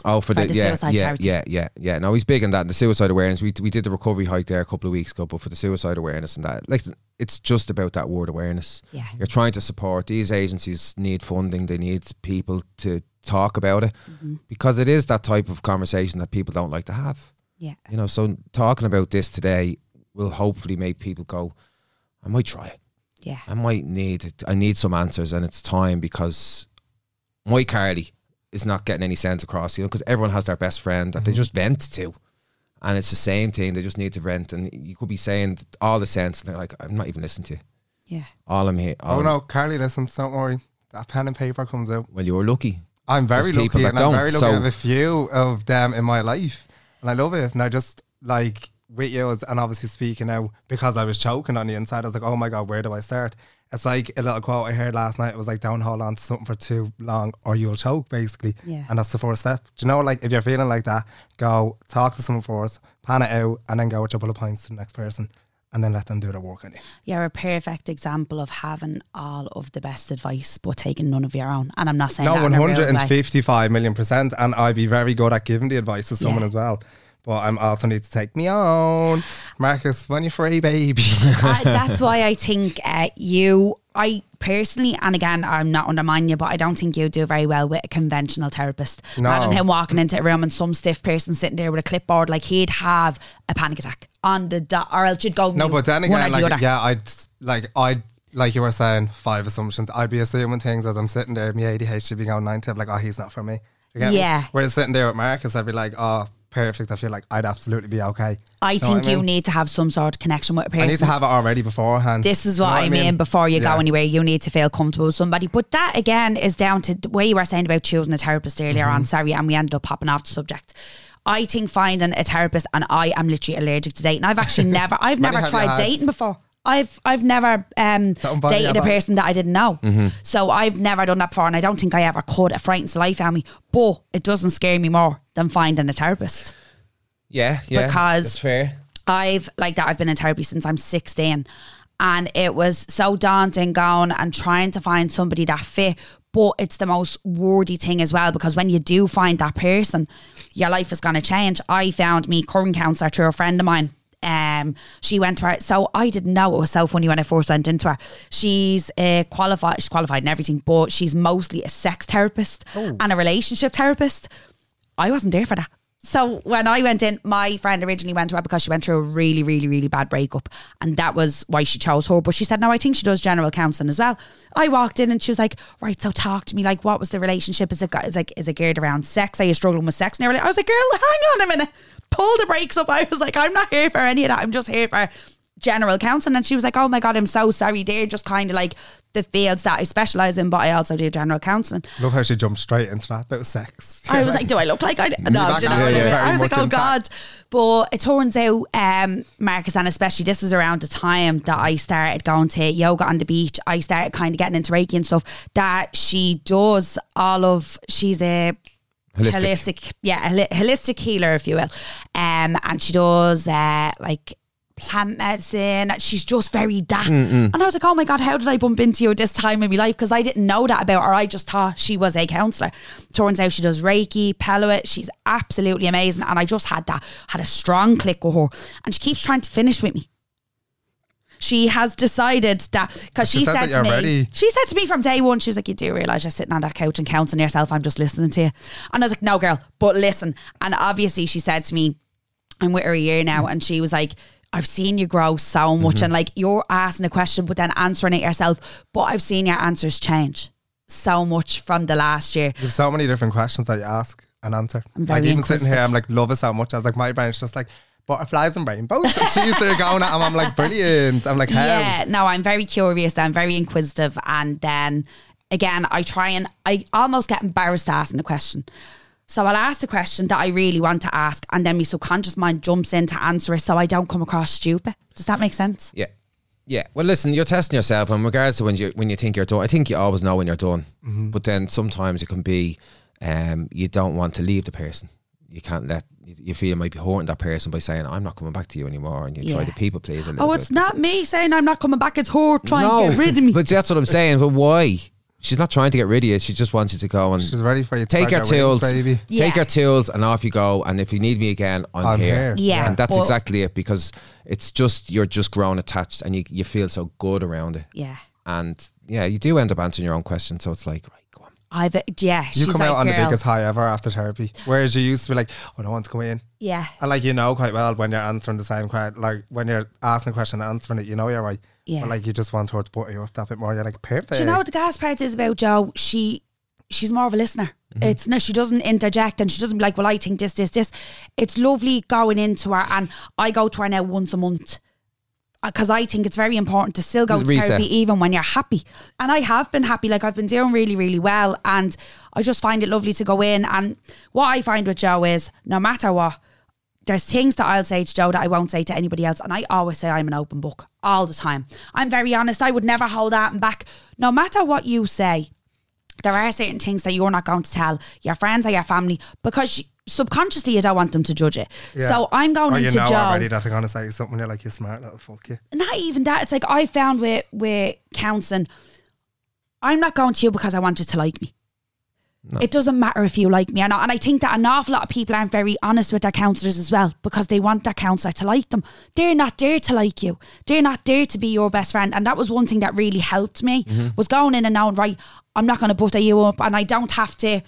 Speaker 3: Oh, for,
Speaker 2: For
Speaker 3: the,
Speaker 2: the
Speaker 3: yeah,
Speaker 2: suicide
Speaker 3: yeah,
Speaker 2: charity.
Speaker 3: yeah, yeah, yeah. No, he's big on that. The suicide awareness. We we did the recovery hike there a couple of weeks ago, but for the suicide awareness and that, like, it's just about that word awareness.
Speaker 2: Yeah.
Speaker 3: You're trying to support these agencies. Need funding. They need people to talk about it
Speaker 2: Mm-hmm.
Speaker 3: because it is that type of conversation that people don't like to have.
Speaker 2: Yeah.
Speaker 3: You know, so talking about this today will hopefully make people go, I might try it.
Speaker 2: Yeah.
Speaker 3: I might need it. I need some answers, and it's time because my Carly is not getting any sense across. You know, because everyone has their best friend that they mm-hmm. just vent to, and it's the same thing. They just need to vent, and you could be saying all the sense, and they're like, "I'm not even listening to you.
Speaker 2: Yeah.
Speaker 3: All I'm here. all
Speaker 1: Oh no, Carly listens. Don't worry. that pen and paper comes out.
Speaker 3: Well, you're lucky.
Speaker 1: I'm very
Speaker 3: There's
Speaker 1: lucky, and I'm very lucky
Speaker 3: so-
Speaker 1: to have a few of them in my life, and I love it. And I just like with you, and obviously speaking now because I was choking on the inside. I was like, oh my god, where do I start? It's like a little quote I heard last night. It was like, don't hold on to something for too long, or you'll choke, basically.
Speaker 2: Yeah.
Speaker 1: And that's the first step. Do you know, like if you're feeling like that, go talk to someone first, pan it out, and then go with your bullet points to the next person, and then let them do the work on you.
Speaker 2: You're a perfect example of having all of the best advice, but taking none of your own. And I'm not saying
Speaker 1: No,
Speaker 2: that
Speaker 1: one
Speaker 2: in a rude
Speaker 1: hundred and
Speaker 2: way.
Speaker 1: fifty-five million percent, and I'd be very good at giving the advice to someone
Speaker 2: Yeah.
Speaker 1: as well. But I'm also need to take me on, Marcus. When you free, baby.
Speaker 2: I, that's why I think uh, you, I personally, and again, I'm not undermining you, but I don't think you do very well with a conventional therapist.
Speaker 1: No.
Speaker 2: Imagine him walking into a room and some stiff person sitting there with a clipboard, like he'd have a panic attack on the dot, or else you'd go
Speaker 1: no, but then again,
Speaker 2: the
Speaker 1: like
Speaker 2: other.
Speaker 1: yeah, I'd like I'd like you were saying five assumptions. I'd be assuming things as I'm sitting there. My ADHD be going ninety. I'm like, oh, he's not for me. Get me?
Speaker 2: Yeah.
Speaker 1: Whereas sitting there with Marcus, I'd be like, oh, perfect. I feel like I'd absolutely be okay.
Speaker 2: I
Speaker 1: what
Speaker 2: think you
Speaker 1: mean?
Speaker 2: need to have some sort of connection with a person.
Speaker 1: I need to have it already beforehand.
Speaker 2: this is
Speaker 1: You
Speaker 2: what
Speaker 1: know
Speaker 2: I mean, before you
Speaker 1: Yeah.
Speaker 2: go anywhere you need to feel comfortable with somebody but that again is down to the way you were saying about choosing a therapist earlier
Speaker 1: Mm-hmm.
Speaker 2: on sorry and we ended up popping off the subject I think finding a therapist and I am literally allergic to dating I've actually never I've never tried dating before I've I've never um, dated a person that I didn't know
Speaker 1: Mm-hmm.
Speaker 2: so I've never done that before and I don't think I ever could it frightens the life out of me but it doesn't scare me more than finding a therapist
Speaker 3: Yeah, yeah.
Speaker 2: Because-
Speaker 3: that's fair.
Speaker 2: I've like that. I've been in therapy since I'm 16, and it was so daunting going and trying to find somebody that fit. But it's the most worthy thing as well because when you do find that person, your life is going to change. I found me current counsellor through a friend of mine. Um, she went to her, so I didn't know it was so funny when I first went into her. She's uh, qualified, she's qualified in everything, but she's mostly a sex therapist and a relationship therapist. I wasn't there for that. So when I went in, my friend originally went to her because she went through a really, really, really bad breakup, and that was why she chose her. But she said, "No, I think she does general counselling as well." I walked in and she was like, "Right, so talk to me. Like, what was the relationship? Is it is like is it geared around sex? Are you struggling with sex?" And everything? I was like, "Girl, hang on a minute. Pull the brakes up." I was like, "I'm not here for any of that. I'm just here for." General counselling, and she was like, "Oh my god, I'm so sorry. They're just kind of like the fields that I specialize in, but I also do general counseling.
Speaker 1: Love how she jumped straight into that bit of sex.
Speaker 2: I was like, do I look like I no? Do you know what I mean? I was like, oh god. But it turns out, um, Marcus, and especially this was around the time that I started going to yoga on the beach. I started kind of getting into Reiki and stuff. That she does all of. She's a
Speaker 3: Holistic.
Speaker 2: holistic, yeah, holistic healer, if you will. Um, and she does uh, like plant medicine. She's just very that. And I was like, oh my God, how did I bump into you at this time in my life? Because I didn't know that about her. I just thought she was a counsellor. Turns out she does Reiki, Peloit. She's absolutely amazing. And I just had that, had a strong click with her. And she keeps trying to finish with me. She has decided that because
Speaker 1: She
Speaker 2: she,
Speaker 1: said
Speaker 2: said, to me,
Speaker 1: ready.
Speaker 2: she said to me from day one, she was like, "You do realize you're sitting on that couch and counseling yourself? I'm just listening to you." And I was like, "No, girl, but listen." And obviously, she said to me, "I'm with her a year now," and she was like. I've seen you grow so much,
Speaker 1: Mm-hmm.
Speaker 2: and like you're asking a question, but then answering it yourself. But I've seen your answers change so much from the last year.
Speaker 1: You have so many different questions that you ask and answer.
Speaker 2: I'm
Speaker 1: like even sitting here. I'm like love it so much. I was like my brain's just like butterflies and rainbows. And she's there going at 'em, I'm like brilliant. I'm like how?
Speaker 2: Yeah, no, I'm very curious. I'm very inquisitive, and then again, I try and I almost get embarrassed asking a question. So I'll ask the question that I really want to ask, and then my subconscious mind jumps in to answer it, so I don't come across stupid. Does that make sense?
Speaker 3: Yeah. Yeah. Well, listen, you're testing yourself in regards to when you when you think you're done. I think you always know when you're done,
Speaker 1: Mm-hmm.
Speaker 3: but then sometimes it can be um, you don't want to leave the person. You can't let you you feel you might be hurting that person by saying I'm not coming back to you anymore, and you try
Speaker 2: Yeah.
Speaker 3: to people please a little
Speaker 2: Oh,
Speaker 3: bit.
Speaker 2: it's not me saying I'm not coming back. It's her trying to get rid of me.
Speaker 3: But that's what I'm saying. But why? She's not trying to get rid of you. She just wants you to go and
Speaker 1: She's ready for you
Speaker 3: take
Speaker 1: spread
Speaker 3: your
Speaker 1: your wings,
Speaker 3: tools,
Speaker 1: baby.
Speaker 2: Yeah.
Speaker 3: take your tools, and off you go. And if you need me again, I'm,
Speaker 1: I'm
Speaker 3: here.
Speaker 1: here.
Speaker 2: Yeah,
Speaker 3: and that's exactly it because it's just you're just grown attached, and you you feel so good around it.
Speaker 2: yeah,
Speaker 3: And yeah, you do end up answering your own questions. So it's like, right, go on.
Speaker 2: I've yeah.
Speaker 1: You come out on the biggest high ever after therapy. Whereas you used to be like, oh, I don't want to go in.
Speaker 2: Yeah,
Speaker 1: And like you know quite well when you're answering the same question, like when you're asking a question and answering it, you know you're right.
Speaker 2: Yeah.
Speaker 1: But like you just want her to butter you up that bit more. You're like, perfect.
Speaker 2: Do you know what the gas part is about Joe? She she's more of a listener.
Speaker 1: Mm-hmm.
Speaker 2: It's no, she doesn't interject and she doesn't be like, well, I think this, this, this. It's lovely going into her, and I go to her now once a month. Uh, because I think it's very important to still go to
Speaker 3: Reset.
Speaker 2: therapy even when you're happy. And I have been happy. Like I've been doing really, really well. And I just find it lovely to go in. And what I find with Joe is no matter what, there's things that I'll say to Joe that I won't say to anybody else. And I always say I'm an open book all the time. I'm very honest. I would never hold that and back. No matter what you say, there are certain things that you're not going to tell your friends or your family because you- subconsciously you don't want them to judge it.
Speaker 1: Yeah.
Speaker 2: So I'm going
Speaker 1: or
Speaker 2: into
Speaker 1: you know
Speaker 2: Joe
Speaker 1: already that they're gonna say something. You're like, you smart little fuck you.
Speaker 2: not even that. It's like I found with with counselling, I'm not going to you because I want you to like me. It doesn't matter if you like me or not. And I think that an awful lot of people aren't very honest with their counsellors as well because they want their counsellor to like them. They're not there to like you. They're not there to be your best friend. And that was one thing that really helped me mm-hmm. was going in and knowing, right, I'm not going to butter you up and I don't have to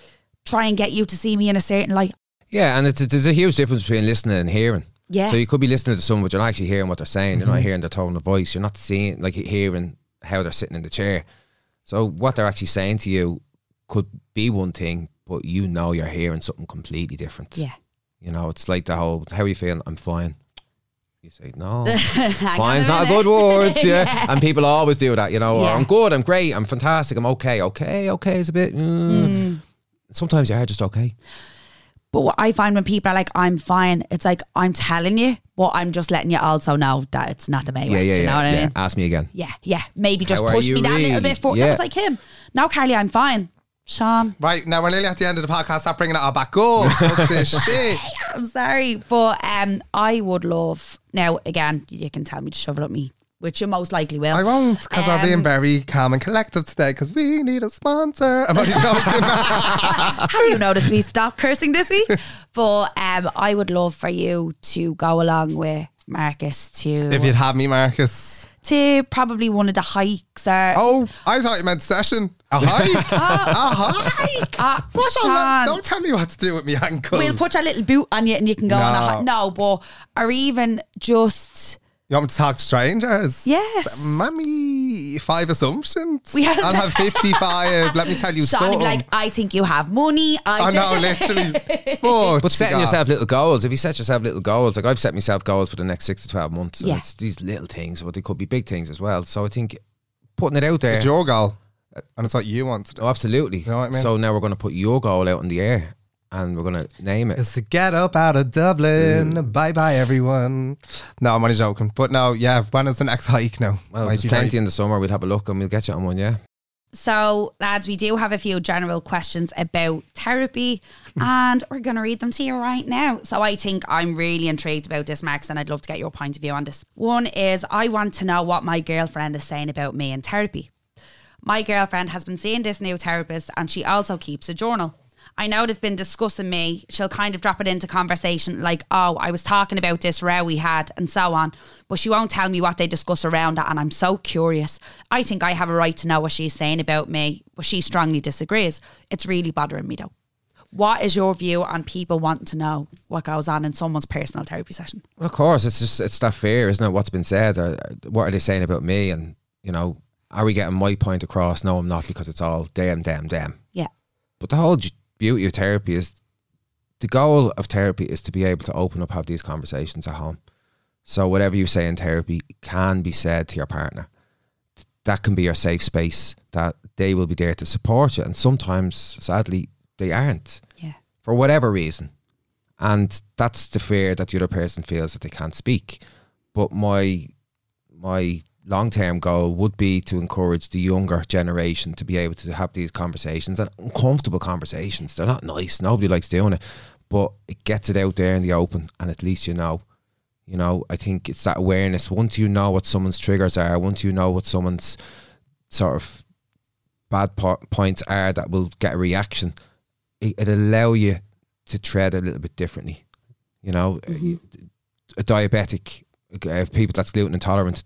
Speaker 2: try and get you to see me in a certain light.
Speaker 3: Yeah, and it's, there's a huge difference between listening and hearing.
Speaker 2: Yeah.
Speaker 3: So you could be listening to someone, but you're not actually hearing what they're saying. You're not mm-hmm. hearing their tone of voice. You're not seeing, like, hearing how they're sitting in the chair. So what they're actually saying to you could be one thing, but you know you're hearing something completely different.
Speaker 2: Yeah.
Speaker 3: You know, it's like the whole, how are you feeling? I'm fine. You say, no, mine's not a good word. Yeah. And people always do that, you know, or
Speaker 2: Yeah.
Speaker 3: I'm good, I'm great, I'm fantastic, I'm okay. Okay, okay is a bit, mm. sometimes you are just okay.
Speaker 2: But what I find when people are like, I'm fine, it's like, I'm telling you, but I'm just letting you also know that it's not the May
Speaker 3: Yeah,
Speaker 2: West.
Speaker 3: yeah,
Speaker 2: you know
Speaker 3: yeah.
Speaker 2: what I mean?
Speaker 3: Ask me again.
Speaker 2: Yeah, yeah. Maybe just
Speaker 3: How
Speaker 2: push me that little bit forward.
Speaker 3: Yeah.
Speaker 2: That was like him. Now, Carly, I'm fine. Sean,
Speaker 1: Right now we're nearly at the end of the podcast. Stop bringing it all back up. Fuck this shit.
Speaker 2: I'm sorry. But um, I would love, now again, you can tell me to shove it up me, which you most likely will.
Speaker 1: I won't because we're being
Speaker 2: Um,
Speaker 1: very calm and collective today because we need a sponsor. I'm only joking.
Speaker 2: Have you noticed me stop cursing this week? But um, I would love for you to go along with Marcus to
Speaker 1: if you'd have me, Marcus.
Speaker 2: To probably one of the hikes or
Speaker 1: Oh, I thought you meant session. A hike. a hike.
Speaker 2: Ah,
Speaker 1: What's on
Speaker 2: Sean.
Speaker 1: Don't tell me what to do with me ankle.
Speaker 2: We'll put your little boot on you and you can go on a
Speaker 1: No.
Speaker 2: hike. No, but or even just
Speaker 1: you want me to talk to strangers?
Speaker 2: Yes.
Speaker 1: Mummy, five assumptions.
Speaker 2: We have-
Speaker 1: I'll have 55. Let me tell you
Speaker 2: Sean would
Speaker 1: something.
Speaker 2: be like, I think you have money. I,
Speaker 1: I
Speaker 2: do-
Speaker 1: know, literally. But,
Speaker 3: But setting
Speaker 1: God.
Speaker 3: yourself little goals, if you set yourself little goals, like I've set myself goals for the next six to 12 months, and
Speaker 2: Yeah.
Speaker 3: it's these little things, but they could be big things as well. So I think putting it out there.
Speaker 1: It's your goal. Uh, and it's what you want to do.
Speaker 3: Oh, absolutely.
Speaker 1: know what I mean?
Speaker 3: So now we're going to put your goal out in the air and we're going to name it. it.
Speaker 1: Is to get up out of Dublin. Mm. Bye bye, everyone. No, I'm only joking. But no, yeah, when is the next hike now?
Speaker 3: Well,
Speaker 1: Might
Speaker 3: there's
Speaker 1: be
Speaker 3: plenty
Speaker 1: very-
Speaker 3: in the summer. We'll have a look and we'll get you on one, yeah?
Speaker 2: So, lads, we do have a few general questions about therapy, and we're going to read them to you right now. So, I think I'm really intrigued about this, Max, and I'd love to get your point of view on this. One is I want to know what my girlfriend is saying about me in therapy. My girlfriend has been seeing this new therapist, and she also keeps a journal. I know they've been discussing me. She'll kind of drop it into conversation like, oh, I was talking about this row we had and so on. But she won't tell me what they discuss around it. And I'm so curious. I think I have a right to know what she's saying about me, but she strongly disagrees. It's really bothering me though. What is your view on people wanting to know what goes on in someone's personal therapy session?
Speaker 3: Well, of course, it's just it's that fear, isn't it? What's been said, or what are they saying about me? And you know, are we getting my point across? No, I'm not, because it's all damn, damn, damn.
Speaker 2: Yeah.
Speaker 3: But the whole beauty of therapy is the goal of therapy is to be able to open up, have these conversations at home. So whatever you say in therapy can be said to your partner. That can be your safe space. That they will be there to support you, and sometimes, sadly, they aren't
Speaker 2: Yeah.
Speaker 3: for whatever reason. And that's the fear that the other person feels that they can't speak. But my my long term goal would be to encourage the younger generation to be able to have these conversations and uncomfortable conversations. They're not nice. Nobody likes doing it. But it gets it out there in the open and at least you know. You know, I think it's that awareness. Once you know what someone's triggers are, once you know what someone's sort of bad po- points are that will get a reaction, it, it'll allow you to tread a little bit differently. You know, a diabetic, uh, people that's gluten intolerant,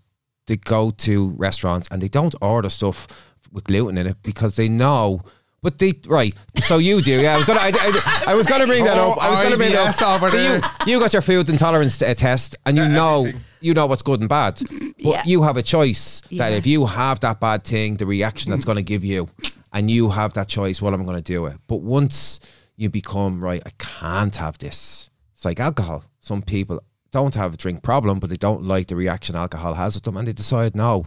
Speaker 3: they go to restaurants and they don't order stuff with gluten in it because they know. But they right, so you do. Yeah, I was gonna. I, I, I was gonna bring that
Speaker 1: Oh,
Speaker 3: up. I was gonna bring that up. So you, you got your food intolerance uh, test, and you know you know what's good and bad. But
Speaker 2: Yeah.
Speaker 3: you have a choice that
Speaker 2: Yeah.
Speaker 3: if you have that bad thing, the reaction that's going to give you, and you have that choice, well, I'm going to do it. But once you become right, I can't have this. It's like alcohol. Some people don't have a drink problem, but they don't like the reaction alcohol has with them, and they decide, no,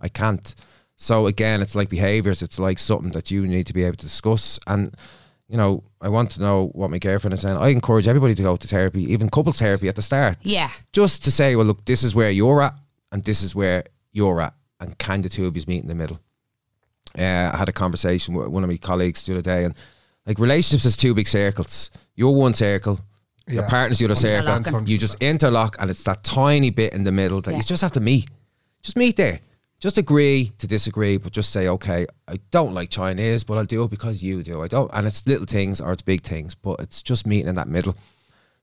Speaker 3: I can't. So again, it's like behaviors. It's like something that you need to be able to discuss. And you know, I want to know what my girlfriend is saying. I encourage everybody to go to therapy, even couples therapy at the start,
Speaker 2: Yeah.
Speaker 3: just to say, well, look, this is where you're at, and this is where you're at, and kind of two of you meet in the middle? Uh, I had a conversation with one of my colleagues the other day, and like relationships is two big circles. You're one circle, your
Speaker 1: Yeah.
Speaker 3: partner's the other circle.
Speaker 2: Interlocking.
Speaker 3: You just interlock, and it's that tiny bit in the middle that
Speaker 2: Yeah.
Speaker 3: you just have to meet. Just meet there. Just agree to disagree, but just say, okay, I don't like Chinese, but I'll do it because you do. I don't, and it's little things or it's big things, but it's just meeting in that middle.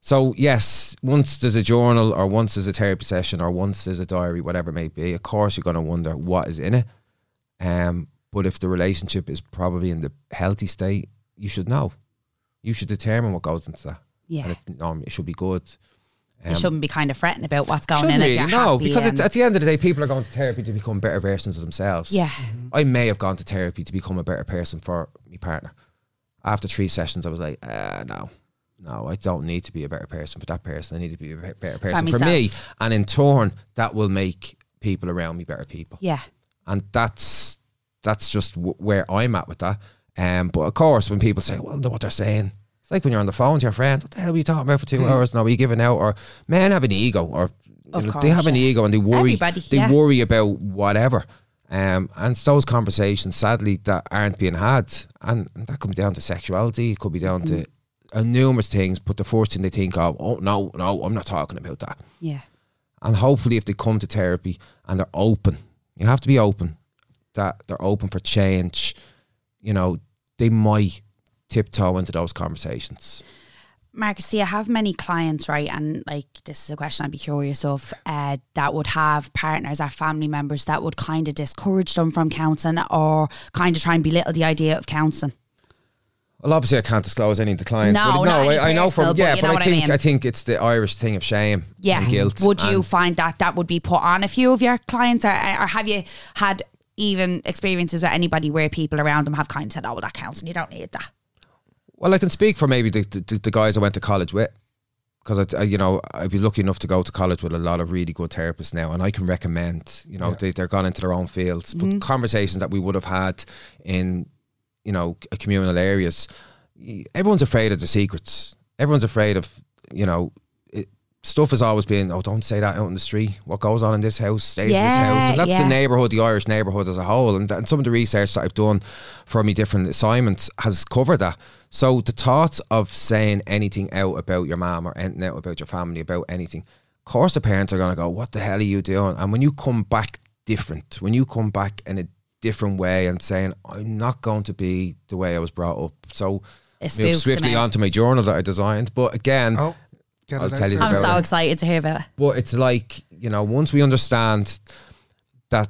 Speaker 3: So yes, once there's a journal or once there's a therapy session or once there's a diary, whatever it may be, of course you're going to wonder what is in it. Um, but if the relationship is probably in the healthy state, you should know. You should determine what goes into that.
Speaker 2: Yeah.
Speaker 3: It, um, it should be good.
Speaker 2: you shouldn't be kind of fretting about what's going in
Speaker 3: really, no, because at the end of the day, people are going to therapy to become better versions of themselves.
Speaker 2: Yeah.
Speaker 3: I may have gone to therapy to become a better person for my partner. After three sessions, I was like, uh, no, no, I don't need to be a better person for that person. I need to be a better person for, me. And in turn, that will make people around me better people.
Speaker 2: yeah.
Speaker 3: And that's that's just w- where I'm at with that. Um, but of course, when people say, well, know what they're saying, it's like when you're on the phone to your friend, what the hell are you talking about for two hours now? Are you giving out? Or men have an ego, or you know,
Speaker 2: course,
Speaker 3: they have an ego and they worry.
Speaker 2: Everybody,
Speaker 3: they
Speaker 2: yeah.
Speaker 3: worry about whatever. Um, and it's those conversations, sadly, that aren't being had. And, and that could be down to sexuality, it could be down to uh, numerous things. But the first thing they think of, oh, no, no, I'm not talking about that.
Speaker 2: Yeah.
Speaker 3: And hopefully, if they come to therapy and they're open, you have to be open, that they're open for change, you know, they might tiptoe into those conversations.
Speaker 2: Marcus, do you have many clients, right? And like, this is a question I'd be curious of uh, that would have partners or family members that would kind of discourage them from counselling or kind of try and belittle the idea of counselling.
Speaker 3: Well, obviously, I can't disclose any of the clients.
Speaker 2: No,
Speaker 3: but no, I, I know from yeah,
Speaker 2: you
Speaker 3: but I
Speaker 2: what I
Speaker 3: think
Speaker 2: mean.
Speaker 3: I think it's the Irish thing of shame,
Speaker 2: Yeah.
Speaker 3: and guilt.
Speaker 2: Would you find that that would be put on a few of your clients, or, or have you had even experiences with anybody where people around them have kind of said, "Oh, well, that counts, and you don't need that."
Speaker 3: Well, I can speak for maybe the, the, the guys I went to college with. Because I, I, you know, I'd be lucky enough to go to college with a lot of really good therapists now, and I can recommend. You know, they, they're gone into their own fields, but mm. conversations that we would have had in, you know, communal areas. Everyone's afraid of the secrets. Everyone's afraid of, you know, stuff has always been. Oh, don't say that out in the street. What goes on in this house stays in this house, and that's
Speaker 2: yeah.
Speaker 3: the neighborhood, the Irish neighborhood as a whole. And, and some of the research that I've done for me different assignments has covered that. So the thoughts of saying anything out about your mom or anything out about your family about anything, of course the parents are going to go, "What the hell are you doing?" And when you come back different, when you come back in a different way and saying, "I'm not going to be the way I was brought up," so
Speaker 2: It
Speaker 3: move
Speaker 2: spooks
Speaker 3: swiftly
Speaker 2: them out.
Speaker 3: onto my journal that I designed. But again,
Speaker 1: Oh, get
Speaker 3: I'll tell you.
Speaker 2: I'm so
Speaker 3: it.
Speaker 2: excited to hear about it.
Speaker 3: But it's like, you know, once we understand that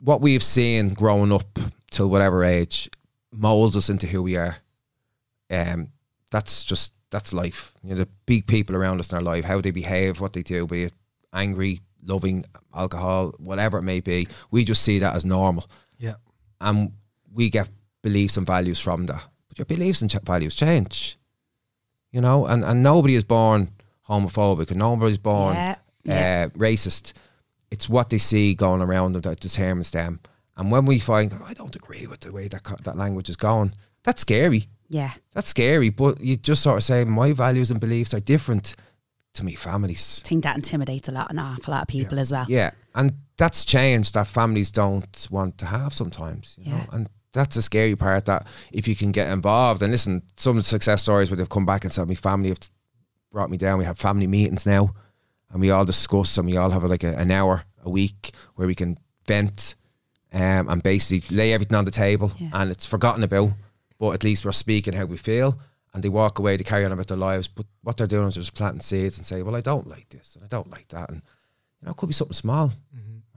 Speaker 3: what we've seen growing up till whatever age molds us into who we are, um, that's just that's life. You know, the big people around us in our life, how they behave, what they do, be it angry, loving, alcohol, whatever it may be, we just see that as normal.
Speaker 1: Yeah.
Speaker 3: And we get beliefs and values from that. But your beliefs and ch- values change. You know, and, and nobody is born homophobic and nobody's born
Speaker 2: Yeah, yeah.
Speaker 3: uh, racist. It's what they see going around them that determines them. And when we find, "Oh, I don't agree with the way that that language is going, that's scary.
Speaker 2: Yeah.
Speaker 3: That's scary. But you just sort of say, my values and beliefs are different to me families.
Speaker 2: I think that intimidates a lot, an awful lot of people as well.
Speaker 3: Yeah, and that's change that families don't want to have sometimes. You know,
Speaker 2: Yeah.
Speaker 3: and that's a scary part. That if you can get involved and listen, some success stories where they've come back and said, "My family have brought me down. We have family meetings now, and we all discuss and we all have like a, an hour a week where we can vent um, and basically lay everything on the table,
Speaker 2: Yeah.
Speaker 3: and it's forgotten about. But at least we're speaking how we feel." And they walk away to carry on about their lives, but what they're doing is they're just planting seeds and say, "Well, I don't like this, and I don't like that," and you know, it could be something small.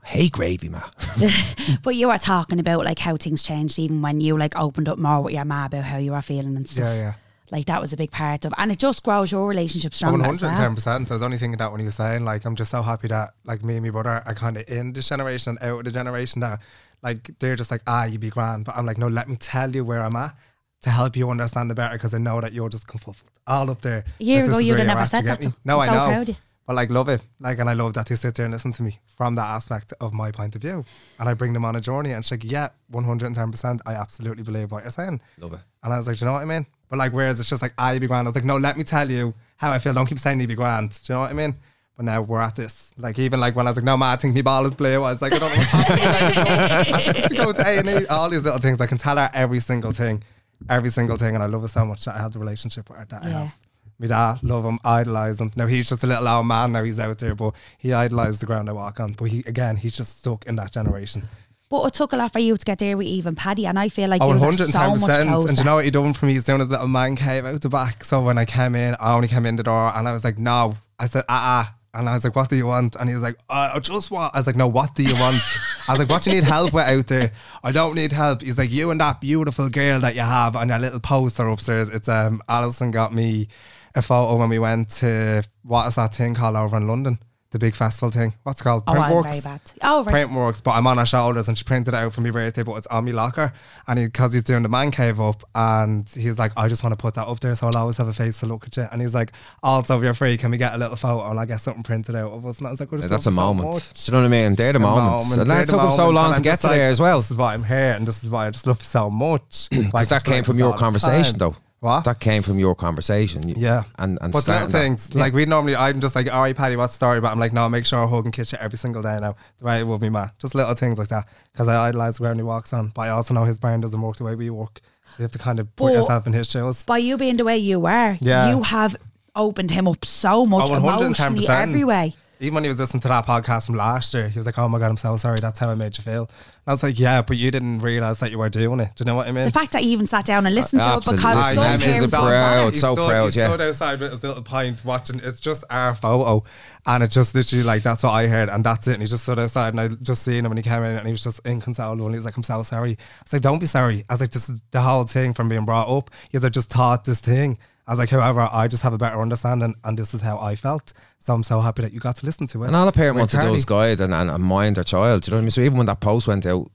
Speaker 3: Hey, gravy, ma.
Speaker 2: But you were talking about like how things changed even when you like opened up more with your ma about how you were feeling and stuff.
Speaker 1: Yeah, yeah.
Speaker 2: Like that was a big part of, and it just grows your relationship stronger as well.
Speaker 1: 110%. I was only thinking that when he was saying, like, I'm just so happy that, like, me and my brother are kind of in this generation and out of the generation that, like, they're just like, ah, you be grand. But I'm like, no, let me tell you where I'm at to help you understand it better because I know that you're just confuffled all up there.
Speaker 2: A year ago, you'd have never said that.
Speaker 1: get me?
Speaker 2: though.
Speaker 1: No,
Speaker 2: I'm
Speaker 1: I
Speaker 2: so
Speaker 1: know.
Speaker 2: proud.
Speaker 1: But like love it, like, and I love that they sit there and listen to me from that aspect of my point of view, and I bring them on a journey. And she's like, "Yeah, one hundred and ten percent. I absolutely believe what you're saying."
Speaker 3: Love it.
Speaker 1: And I was like, "Do you know what I mean?" But like, whereas it's just like, "I be grand." I was like, "No, let me tell you how I feel. Don't keep saying you be grand." Do you know what I mean? But now we're at this. Like even like when I was like, "No, man, I think my ball is blue." I was like, "I don't know what's happening." Like, no, I should have to go to A and E. All these little things. I can tell her every single thing, every single thing, and I love her so much that I have the relationship with her that I
Speaker 2: Yeah.
Speaker 1: have. My dad, love him, idolise him. Now he's just a little old man. Now he's out there, but he idolised the ground I walk on. But he again, he's just stuck in that generation.
Speaker 2: But it took a lot for you to get there with even Paddy, and I feel like
Speaker 1: Oh,
Speaker 2: you were
Speaker 1: 110
Speaker 2: so much closer.
Speaker 1: And you know what he done for me? He's doing his little man cave out the back. So when I came in, I only came in the door, and I was like, "No." I said, "Ah, ah." And I was like, "What do you want?" And he was like, uh, "I just want." I was like, "No, what do you want?" I was like, "What do you need help with out there?" I don't need help. He's like, "You and that beautiful girl that you have on your little poster upstairs." It's um, Alison got me a photo when we went to what is that thing called over in London? The big festival thing. What's it called?
Speaker 2: Oh, I'm
Speaker 1: Printworks.
Speaker 2: very bad. Oh, right.
Speaker 1: Print works, but I'm on her shoulders and she printed it out for my birthday, but it's on my locker. And because he's doing the man cave up, and he's like, I just want to put that up there so I'll always have a face to look at you. And he's like, oh, Also, if you're free, can we get a little photo and I get something printed out of us? And I was like, I just
Speaker 3: That's a
Speaker 1: so
Speaker 3: moment.
Speaker 1: much.
Speaker 3: Do you know what I mean? They're the,
Speaker 1: The
Speaker 3: moments.
Speaker 1: moment,
Speaker 3: and
Speaker 1: they're
Speaker 3: that took him so long to get to
Speaker 1: like,
Speaker 3: there as well.
Speaker 1: This is why I'm here, and this is why I just love you so much.
Speaker 3: Because
Speaker 1: Like,
Speaker 3: that came from your conversation,
Speaker 1: time.
Speaker 3: though.
Speaker 1: What?
Speaker 3: That came from your conversation.
Speaker 1: Yeah.
Speaker 3: And and
Speaker 1: but little
Speaker 3: starting that.
Speaker 1: things, like we normally, I'm just like, all right, Paddy, what's the story? But I'm like, no, make sure I hug and kiss you every single day now. The way it would be, man. Just little things like that. Because I idolize the ground he walks on. But I also know his brain doesn't work the way we work. So you have to kind of put
Speaker 2: But-
Speaker 1: yourself in his shoes.
Speaker 2: By you being the way you were,
Speaker 1: Yeah.
Speaker 2: you have opened him up so much
Speaker 1: Oh,
Speaker 2: emotionally every way.
Speaker 1: Even when he was listening to that podcast from last year, he was like, oh my God, I'm so sorry. That's how I made you feel. And I was like, yeah, but you didn't realize that you were doing it. Do you know what I mean?
Speaker 2: The fact that you even sat down and listened to it because
Speaker 3: I
Speaker 2: some
Speaker 3: know,
Speaker 2: share
Speaker 3: he's a
Speaker 2: so
Speaker 3: proud-
Speaker 2: much.
Speaker 1: He
Speaker 3: so
Speaker 1: stood,
Speaker 3: proud,
Speaker 1: he
Speaker 3: yeah.
Speaker 1: stood outside with his little pint watching. It's just our photo, and it just literally like that's what I heard, and that's it. And he just stood outside, and I just seen him, and he came in, and he was just inconsolable. And he was like, "I'm so sorry." I was like, "Don't be sorry." I was like, "This is the whole thing from being brought up." He was like, "Just taught this thing." I was like, "However, I just have a better understanding, and this is how I felt." So I'm so happy that you got to listen to it.
Speaker 3: And all a parent
Speaker 1: With
Speaker 3: wants to do
Speaker 1: Carly.
Speaker 3: is guide and, and, and mind their child. Do you know what I mean? So even when that post went out,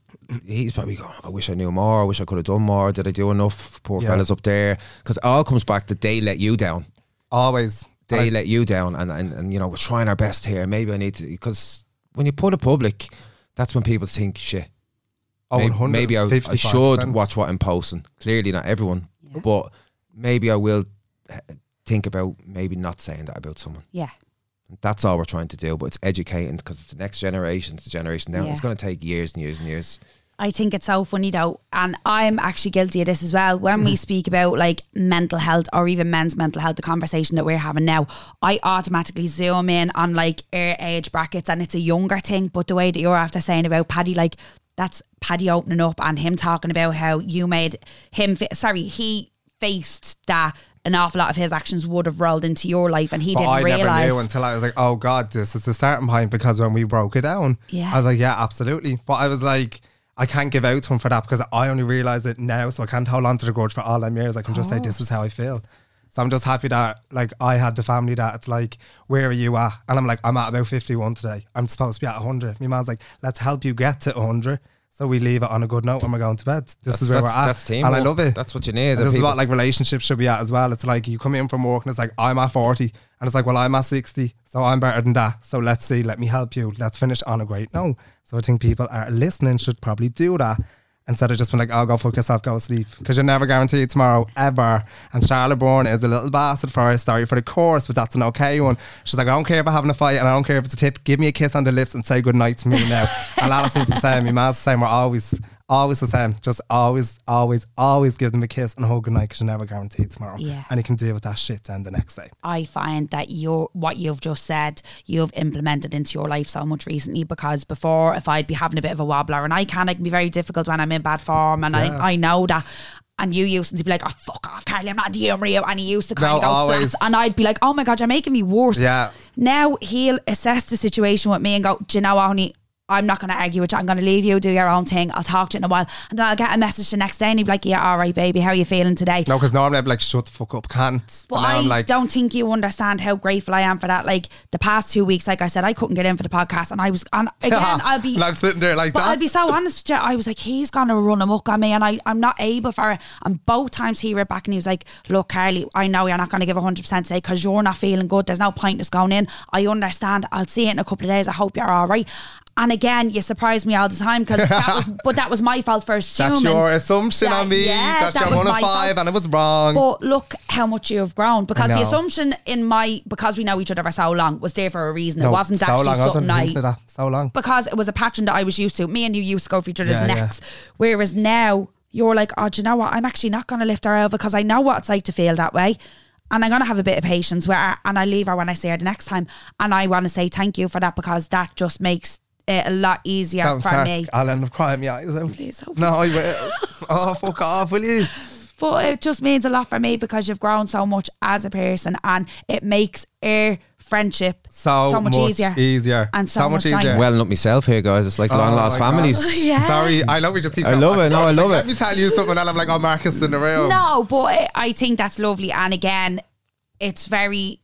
Speaker 3: he's probably going, oh, I wish I knew more. I wish I could have done more. Did I do enough? Poor
Speaker 1: Yeah.
Speaker 3: fellas up there. Because it all comes back that they let you down.
Speaker 1: always.
Speaker 3: They
Speaker 1: Like,
Speaker 3: let you down. And, and, and, you know, we're trying our best here. Maybe I need to. Because when you put it public, that's when people think, shit.
Speaker 1: oh,
Speaker 3: maybe, maybe I, I should watch what I'm posting. Clearly, not everyone. But maybe I will think about maybe not saying that about someone.
Speaker 2: Yeah.
Speaker 3: That's all we're trying to do, but it's educating because it's the next generation, it's the generation now.
Speaker 2: Yeah.
Speaker 3: It's going to take years and years and years.
Speaker 2: I think it's so funny though, and I'm actually guilty of this as well. When we mm-hmm. speak about like mental health or even men's mental health, the conversation that we're having now, I automatically zoom in on like age brackets, and it's a younger thing. But the way that you're after saying about Paddy, like that's Paddy opening up and him talking about how you made him. Fa- sorry, he faced that an awful lot of his actions would have rolled into your life, and he
Speaker 1: But
Speaker 2: didn't
Speaker 1: I
Speaker 2: realize.
Speaker 1: I never knew until I was like, oh God, this is the starting point because when we broke it down,
Speaker 2: Yeah.
Speaker 1: I was like, yeah, absolutely. But I was like, I can't give out to him for that because I only realize it now, so I can't hold on to the grudge for all them years. I can just say, this is how I feel. So I'm just happy that like I had the family that it's like, where are you at? And I'm like, I'm at about 51 today. I'm supposed to be at 100. My man's like, let's help you get to 100. So we leave it on a good note when we're going to bed. This
Speaker 3: That's-
Speaker 1: is where we're at. and I love it.
Speaker 3: That's what you need,
Speaker 1: And this is what like relationships should be at as well. It's like you come in from work and it's like I'm at 40 and it's like well I'm at 60 so I'm better than that. So let's see, let me help you. Let's finish on a great note. So I think people are listening should probably do that instead of just being like oh go fuck yourself, go sleep because you're never guaranteed tomorrow ever. And Charlotte Bourne is a little bastard for her sorry for the course, but that's an okay one. She's like I don't care if I'm having a fight and I don't care if it's a tip. Give me a kiss on the lips and say good night to me now. and Alison's the same. My man's the same. We're always always the same. Just always, always, always give them a kiss and a hug goodnight because you're never guaranteed tomorrow.
Speaker 2: Yeah.
Speaker 1: And you can deal with that shit then the next day.
Speaker 2: I find that you're what you've just said, you've implemented into your life so much recently because before if I'd be having a bit of a wobbler and I can it can be very difficult when I'm in bad form and
Speaker 1: Yeah.
Speaker 2: I, I know that and you used to be like, Oh fuck off, Carly, I'm not dealing with you and he used to kind
Speaker 1: No,
Speaker 2: of go and I'd be like, Oh my god, you're making me worse.
Speaker 1: Yeah.
Speaker 2: Now he'll assess the situation with me and go, Do you know what, honey? I'm not going to argue with you. I'm going to leave you, do your own thing. I'll talk to you in a while. And then I'll get a message the next day and he'll be like, yeah, all right, baby, how are you feeling today?
Speaker 1: No, because normally I'd be like, shut the fuck up, can't.
Speaker 2: But I
Speaker 1: like,
Speaker 2: don't think you understand how grateful I am for that. Like the past two weeks, like I said, I couldn't get in for the podcast, and I was and again, I'll be.
Speaker 1: and I'm sitting there like
Speaker 2: But
Speaker 1: that.
Speaker 2: I'll be so honest with you. I was like, he's gonna run amok on me, and I, I'm not able for it. And both times he read back and he was like, "Look, Carly, I know you're not gonna give 100 percent today because you're not feeling good. There's no point in us going in. I understand. I'll see it in a couple of days. I hope you're all right." And again, you surprise me all the time because that was, but that was my fault for assuming.
Speaker 1: That's your assumption
Speaker 2: that-
Speaker 1: on me.
Speaker 2: yeah,
Speaker 1: that,
Speaker 2: that
Speaker 1: you're
Speaker 2: was
Speaker 1: one of
Speaker 2: my
Speaker 1: five
Speaker 2: fault.
Speaker 1: and it was wrong.
Speaker 2: But look how much you have grown because the assumption in my because we know each other for so long was there for a reason. it wasn't
Speaker 1: so
Speaker 2: actually
Speaker 1: long. I
Speaker 2: something I
Speaker 1: that. So long.
Speaker 2: because it was a pattern that I was used to. Me and you used to go for each other's
Speaker 1: Yeah, yeah.
Speaker 2: necks. Whereas now you're like, oh, do you know what? I'm actually not going to lift her over because I know what it's like to feel that way. And I'm going to have a bit of patience where, and I leave her when I see her the next time. And I want to say thank you for that because that just makes it a lot easier
Speaker 1: That was
Speaker 2: for
Speaker 1: hard.
Speaker 2: me.
Speaker 1: I'll end up crying my eyes out.
Speaker 2: Please help
Speaker 1: No. I will. oh, fuck off, will you?
Speaker 2: But it just means a lot for me because you've grown so much as a person and it makes our friendship
Speaker 1: So,
Speaker 2: much, easier.
Speaker 1: easier.
Speaker 2: And so much
Speaker 1: easier.
Speaker 2: nicer.
Speaker 3: Welling up myself here, guys. It's like oh long
Speaker 1: Oh
Speaker 3: lost families.
Speaker 2: Yeah.
Speaker 1: Sorry, I know we just keep.
Speaker 3: I love it. No, I love it.
Speaker 1: Let me tell you something, and I'm like, oh, Marcus in the room.
Speaker 2: No, but I- I think that's lovely. And again, it's very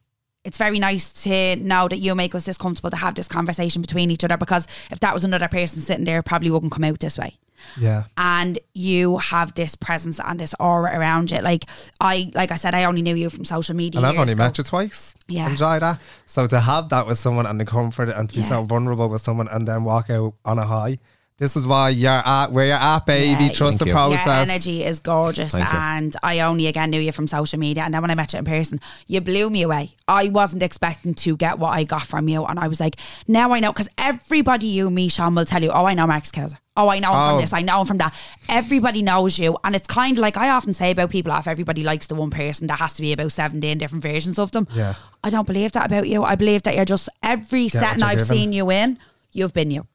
Speaker 2: it's very nice to know that you make us this comfortable to have this conversation between each other because if that was another person sitting there, it probably wouldn't come out this way.
Speaker 1: Yeah.
Speaker 2: And you have this presence and this aura around you. Like I like I said, I only knew you from social media.
Speaker 1: And I've only
Speaker 2: ago.
Speaker 1: met you twice.
Speaker 2: Yeah.
Speaker 1: Enjoy that. So to have that with someone and the comfort and to be
Speaker 2: Yeah.
Speaker 1: so vulnerable with someone and then walk out on a high. This is why you're at where you're at, baby.
Speaker 2: Yeah,
Speaker 1: Trust the
Speaker 3: you.
Speaker 1: process.
Speaker 2: Your energy is gorgeous,
Speaker 3: Thank you.
Speaker 2: and I only again knew you from social media. And then when I met you in person, you blew me away. I wasn't expecting to get what I got from you, and I was like, now I know because everybody you meet, Sean, will tell you, oh, I know Marcus Cowzer. Oh, I know him
Speaker 1: Oh.
Speaker 2: from this. I know him from that. Everybody knows you, and it's kind of like I often say about people: if everybody likes the one person, there has to be about seventeen different versions of them.
Speaker 1: Yeah.
Speaker 2: I don't believe that about you. I believe that you're just every
Speaker 1: what
Speaker 2: setting I've
Speaker 1: given.
Speaker 2: seen you in, you've been you.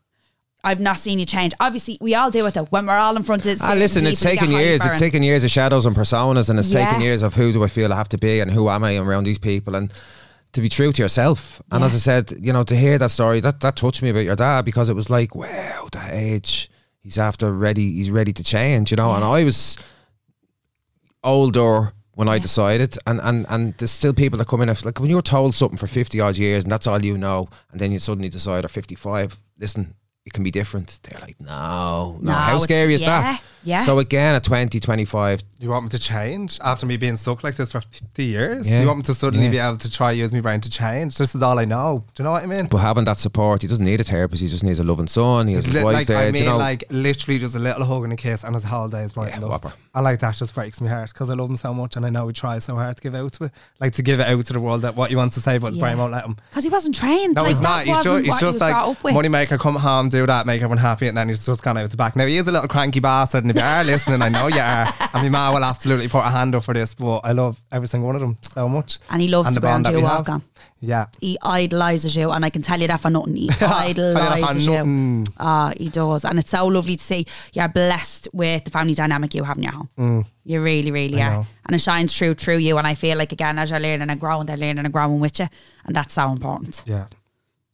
Speaker 2: I've not seen you change. Obviously, we all do with it though. When we're all in front of
Speaker 3: Ah, listen, it's
Speaker 2: people,
Speaker 3: taken years. It's taken years of shadows and personas, and it's
Speaker 2: Yeah.
Speaker 3: taken years of who do I feel I have to be and who am I around these people, and to be true to yourself. And
Speaker 2: Yeah.
Speaker 3: as I said, you know, to hear that story, that that touched me about your dad because it was like, wow, that age, he's after ready, he's ready to change, you know. And I was older when I decided, and and and there's still people that come in like when you're told something for fifty odd years and that's all you know, and then you suddenly decide at fifty five, listen. It can be different. They're like, no, no.
Speaker 2: No,
Speaker 3: How scary is
Speaker 2: yeah,
Speaker 3: that?
Speaker 2: yeah.
Speaker 3: So again, at 20, 25,
Speaker 1: You want me to change after me being stuck like this for 50 years?
Speaker 3: Yeah.
Speaker 1: You want me to suddenly
Speaker 3: Yeah.
Speaker 1: be able to try use my brain to change? This is all I know. Do you know what I mean?
Speaker 3: But having that support, he doesn't need a therapist. He just needs a loving son. He has his
Speaker 1: Li-
Speaker 3: wife
Speaker 1: like
Speaker 3: there.
Speaker 1: I mean,
Speaker 3: you know,
Speaker 1: like literally just a little hug and a kiss, and his whole day is brightened
Speaker 3: Yeah,
Speaker 1: up. I like that. Just breaks my heart because I love him so much, and I know he tries so hard to give out to it, like to give it out to the world that what he wants to say, but his
Speaker 2: Yeah.
Speaker 1: brain won't let him.
Speaker 2: because he wasn't trained.
Speaker 1: No,
Speaker 2: like,
Speaker 1: he's
Speaker 2: that
Speaker 1: not. He's
Speaker 2: wasn't
Speaker 1: just, he's
Speaker 2: what he
Speaker 1: just like
Speaker 2: up with.
Speaker 1: money maker. Come home, do that, make everyone happy, and then he's just kind of at the back. Now he is a little cranky bastard, and if you are listening, I know you are. And my ma will absolutely put a hand up for this, but I love every single one of them so much.
Speaker 2: And he loves
Speaker 1: And
Speaker 2: to
Speaker 1: the
Speaker 2: go
Speaker 1: bond
Speaker 2: and
Speaker 1: that
Speaker 2: do
Speaker 1: we
Speaker 2: walk on.
Speaker 1: Yeah.
Speaker 2: He idolises you, and I can tell you that for nothing. He
Speaker 1: Tell you that for
Speaker 2: idolises you. Ah, he does, and it's so lovely to see. You're blessed with the family dynamic you have in your home. You really, really
Speaker 1: Mm. I
Speaker 2: are,
Speaker 1: know.
Speaker 2: and it shines through through you. And I feel like again, as you're learning and growing, they're learning and growing with you, and that's so important.
Speaker 1: Yeah.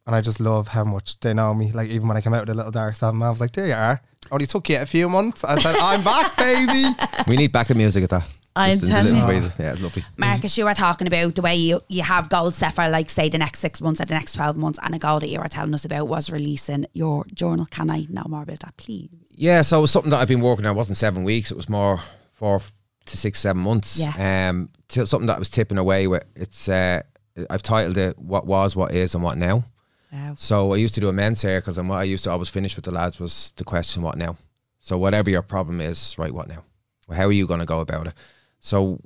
Speaker 1: And I just love how much they know me. Like even when I came out with a little dark stuff, I was like, "There you are." Only took you a few months. I said, "I'm back, baby."
Speaker 3: we need backup music at that.
Speaker 2: I'm
Speaker 3: Just
Speaker 2: telling you.
Speaker 3: breather. Yeah, it's lovely.
Speaker 2: Marcus, you were talking about the way you, you have goals set for, like, say, the next six months or the next 12 months. And a goal that you were telling us about was releasing your journal. Can I know more about that, please?
Speaker 3: Yeah, so it was something that I've been working on. It wasn't seven weeks. It was more four to six, seven months.
Speaker 2: Yeah.
Speaker 3: Um, t- something that I was tipping away with. It's uh, I've titled it "What Was, What Is, and What Now."
Speaker 2: Wow.
Speaker 3: So I used to do a men's circles, and what I used to always finish with the lads was the question, "What now?" So whatever your problem is, right? What now? Well, how are you going to go about it? So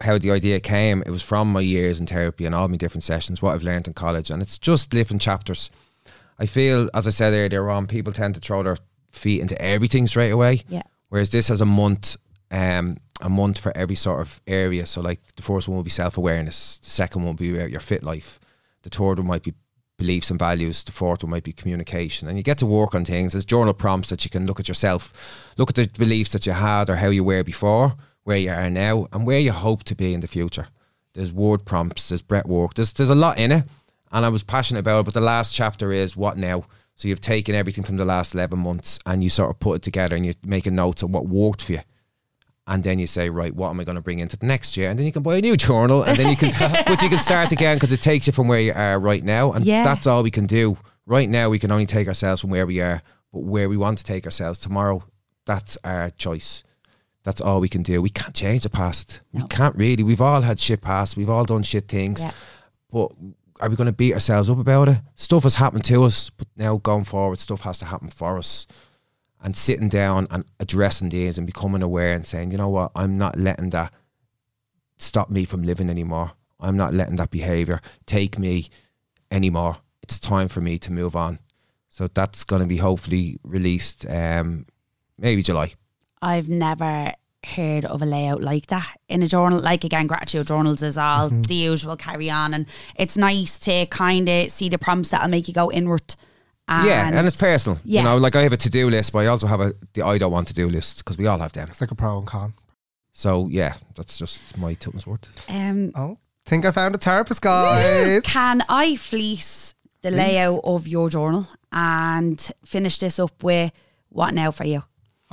Speaker 3: how the idea came, it was from my years in therapy and all my different sessions, what I've learned in college, and it's just different chapters. I feel, as I said earlier on, people tend to throw their feet into everything straight away.
Speaker 2: Yeah.
Speaker 3: Whereas this has a month, um, a month for every sort of area. So like the first one will be self awareness. The second one will be about your fit life. The third one might be beliefs and values. The fourth one might be communication. And you get to work on things. There's journal prompts that you can look at yourself, look at the beliefs that you had or how you were before, where you are now, and where you hope to be in the future. There's word prompts, there's breath work, there's there's a lot in it. And I was passionate about it, but the last chapter is what now? So you've taken everything from the last 11 months and you sort of put it together and you're making notes of what worked for you. And then you say, right, what am I going to bring into the next year? And then you can buy a new journal and then you can, but you can start again because it takes you from where you are right now. And
Speaker 2: Yeah.
Speaker 3: that's all we can do. Right now, we can only take ourselves from where we are, but where we want to take ourselves tomorrow, that's our choice. That's all we can do. We can't change the past. We can't really. We've all had shit past. We've all done shit things.
Speaker 2: Yeah.
Speaker 3: But are we going to beat ourselves up about it? Stuff has happened to us, but now going forward, stuff has to happen for us. And sitting down and addressing these and becoming aware and saying, you know what, I'm not letting that stop me from living anymore. I'm not letting that behavior take me anymore. It's time for me to move on. So that's going to be hopefully released um, maybe July.
Speaker 2: I've never heard of a layout like that in a journal. Like again, gratitude journals is all
Speaker 3: Mm-hmm.
Speaker 2: the usual carry on, and it's nice to kind of see the prompts that'll make you go inward. And
Speaker 3: yeah, and it's personal.
Speaker 2: Yeah.
Speaker 3: You know, like I have a to do list, but I also have a the I don't want to do list because we all have them.
Speaker 1: It's like a pro and con.
Speaker 3: So yeah, that's just my tuppence worth.
Speaker 2: Um,
Speaker 1: Oh, think I found a therapist, guys.
Speaker 2: can I fleece the layout of your journal and finish this up with what now for you?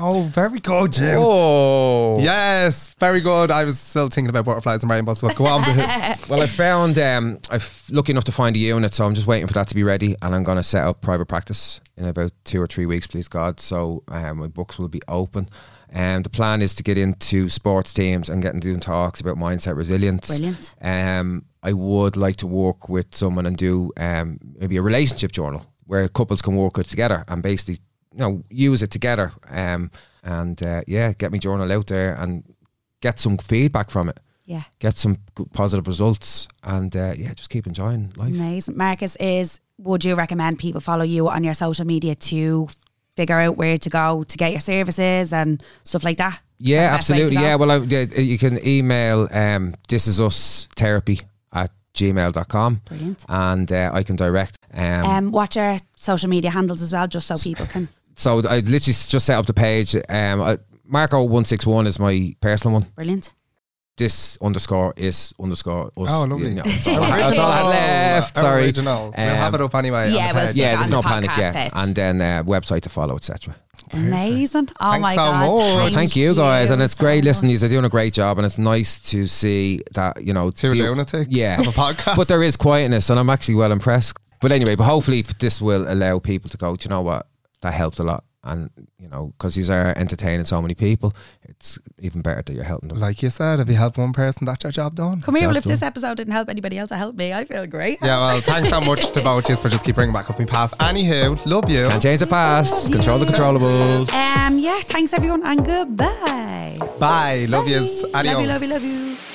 Speaker 1: Oh, very good, Jim.
Speaker 3: Oh,
Speaker 1: Yes, very good. I was still thinking about butterflies and rainbows, but go on.
Speaker 3: Well, I found um, I'm lucky enough to find a unit, so I'm just waiting for that to be ready, and I'm going to set up private practice in about two or three weeks, please God. So um, my books will be open. And the plan is to get into sports teams and getting doing talks about mindset resilience.
Speaker 2: Brilliant.
Speaker 3: Um, I would like to work with someone and do um, maybe a relationship journal where couples can work it together and basically, you know, use it together. Um, and uh, yeah, get my journal out there and get some feedback from it
Speaker 2: Yeah.
Speaker 3: get some good positive results, and uh, yeah, just keep enjoying life.
Speaker 2: Amazing. Marcus, is would you recommend people follow you on your social media to figure out where to go to get your services and stuff like that?
Speaker 3: Yeah,
Speaker 2: that the best way to
Speaker 3: absolutely. Yeah, well, I, you can email um, this is us therapy at gmail.com
Speaker 2: Brilliant.
Speaker 3: and uh, I can direct. Um,
Speaker 2: Um, watch your social media handles as well, just so people can.
Speaker 3: So I literally just set up the page. Um, I, Marco161 is my personal one.
Speaker 2: Brilliant.
Speaker 3: This underscore is underscore us.
Speaker 1: Oh, lovely.
Speaker 3: You know, that's, all I, that's all I had left. Sorry.
Speaker 1: Original. we'll have it up anyway.
Speaker 2: yeah,
Speaker 1: the
Speaker 2: we'll
Speaker 3: Yeah, there's
Speaker 2: on
Speaker 3: no
Speaker 2: the
Speaker 3: panic
Speaker 2: podcast
Speaker 3: yet.
Speaker 2: page.
Speaker 3: And then uh, website to follow, etc.
Speaker 2: Amazing. Oh
Speaker 1: Thanks
Speaker 2: my
Speaker 1: so
Speaker 2: God.
Speaker 1: much.
Speaker 3: Well, thank you guys, and it's
Speaker 2: so
Speaker 3: great. Listen, you're doing a great job, and it's nice to see that you know
Speaker 1: Two
Speaker 3: the-
Speaker 1: lunatics
Speaker 3: Yeah,
Speaker 1: of a podcast.
Speaker 3: but there is quietness, and I'm actually well impressed. But anyway, but hopefully this will allow people to go. Do you know what? That helped a lot, and you know because these are entertaining so many people, it's even better that you're helping them.
Speaker 1: Like you said, if you help one person, that's your job done.
Speaker 2: Come here. Well, if
Speaker 3: Job
Speaker 2: this episode didn't help anybody else, it helped me. I feel great.
Speaker 1: Yeah, well, thanks so much to both of you for just keep bringing back up me past. Anywho, love you.
Speaker 3: Can't change the past. Control the controllables.
Speaker 2: Um. Yeah. Thanks everyone, and goodbye.
Speaker 1: Bye. Love yous. Adios.
Speaker 2: Love you. Love you. Love you.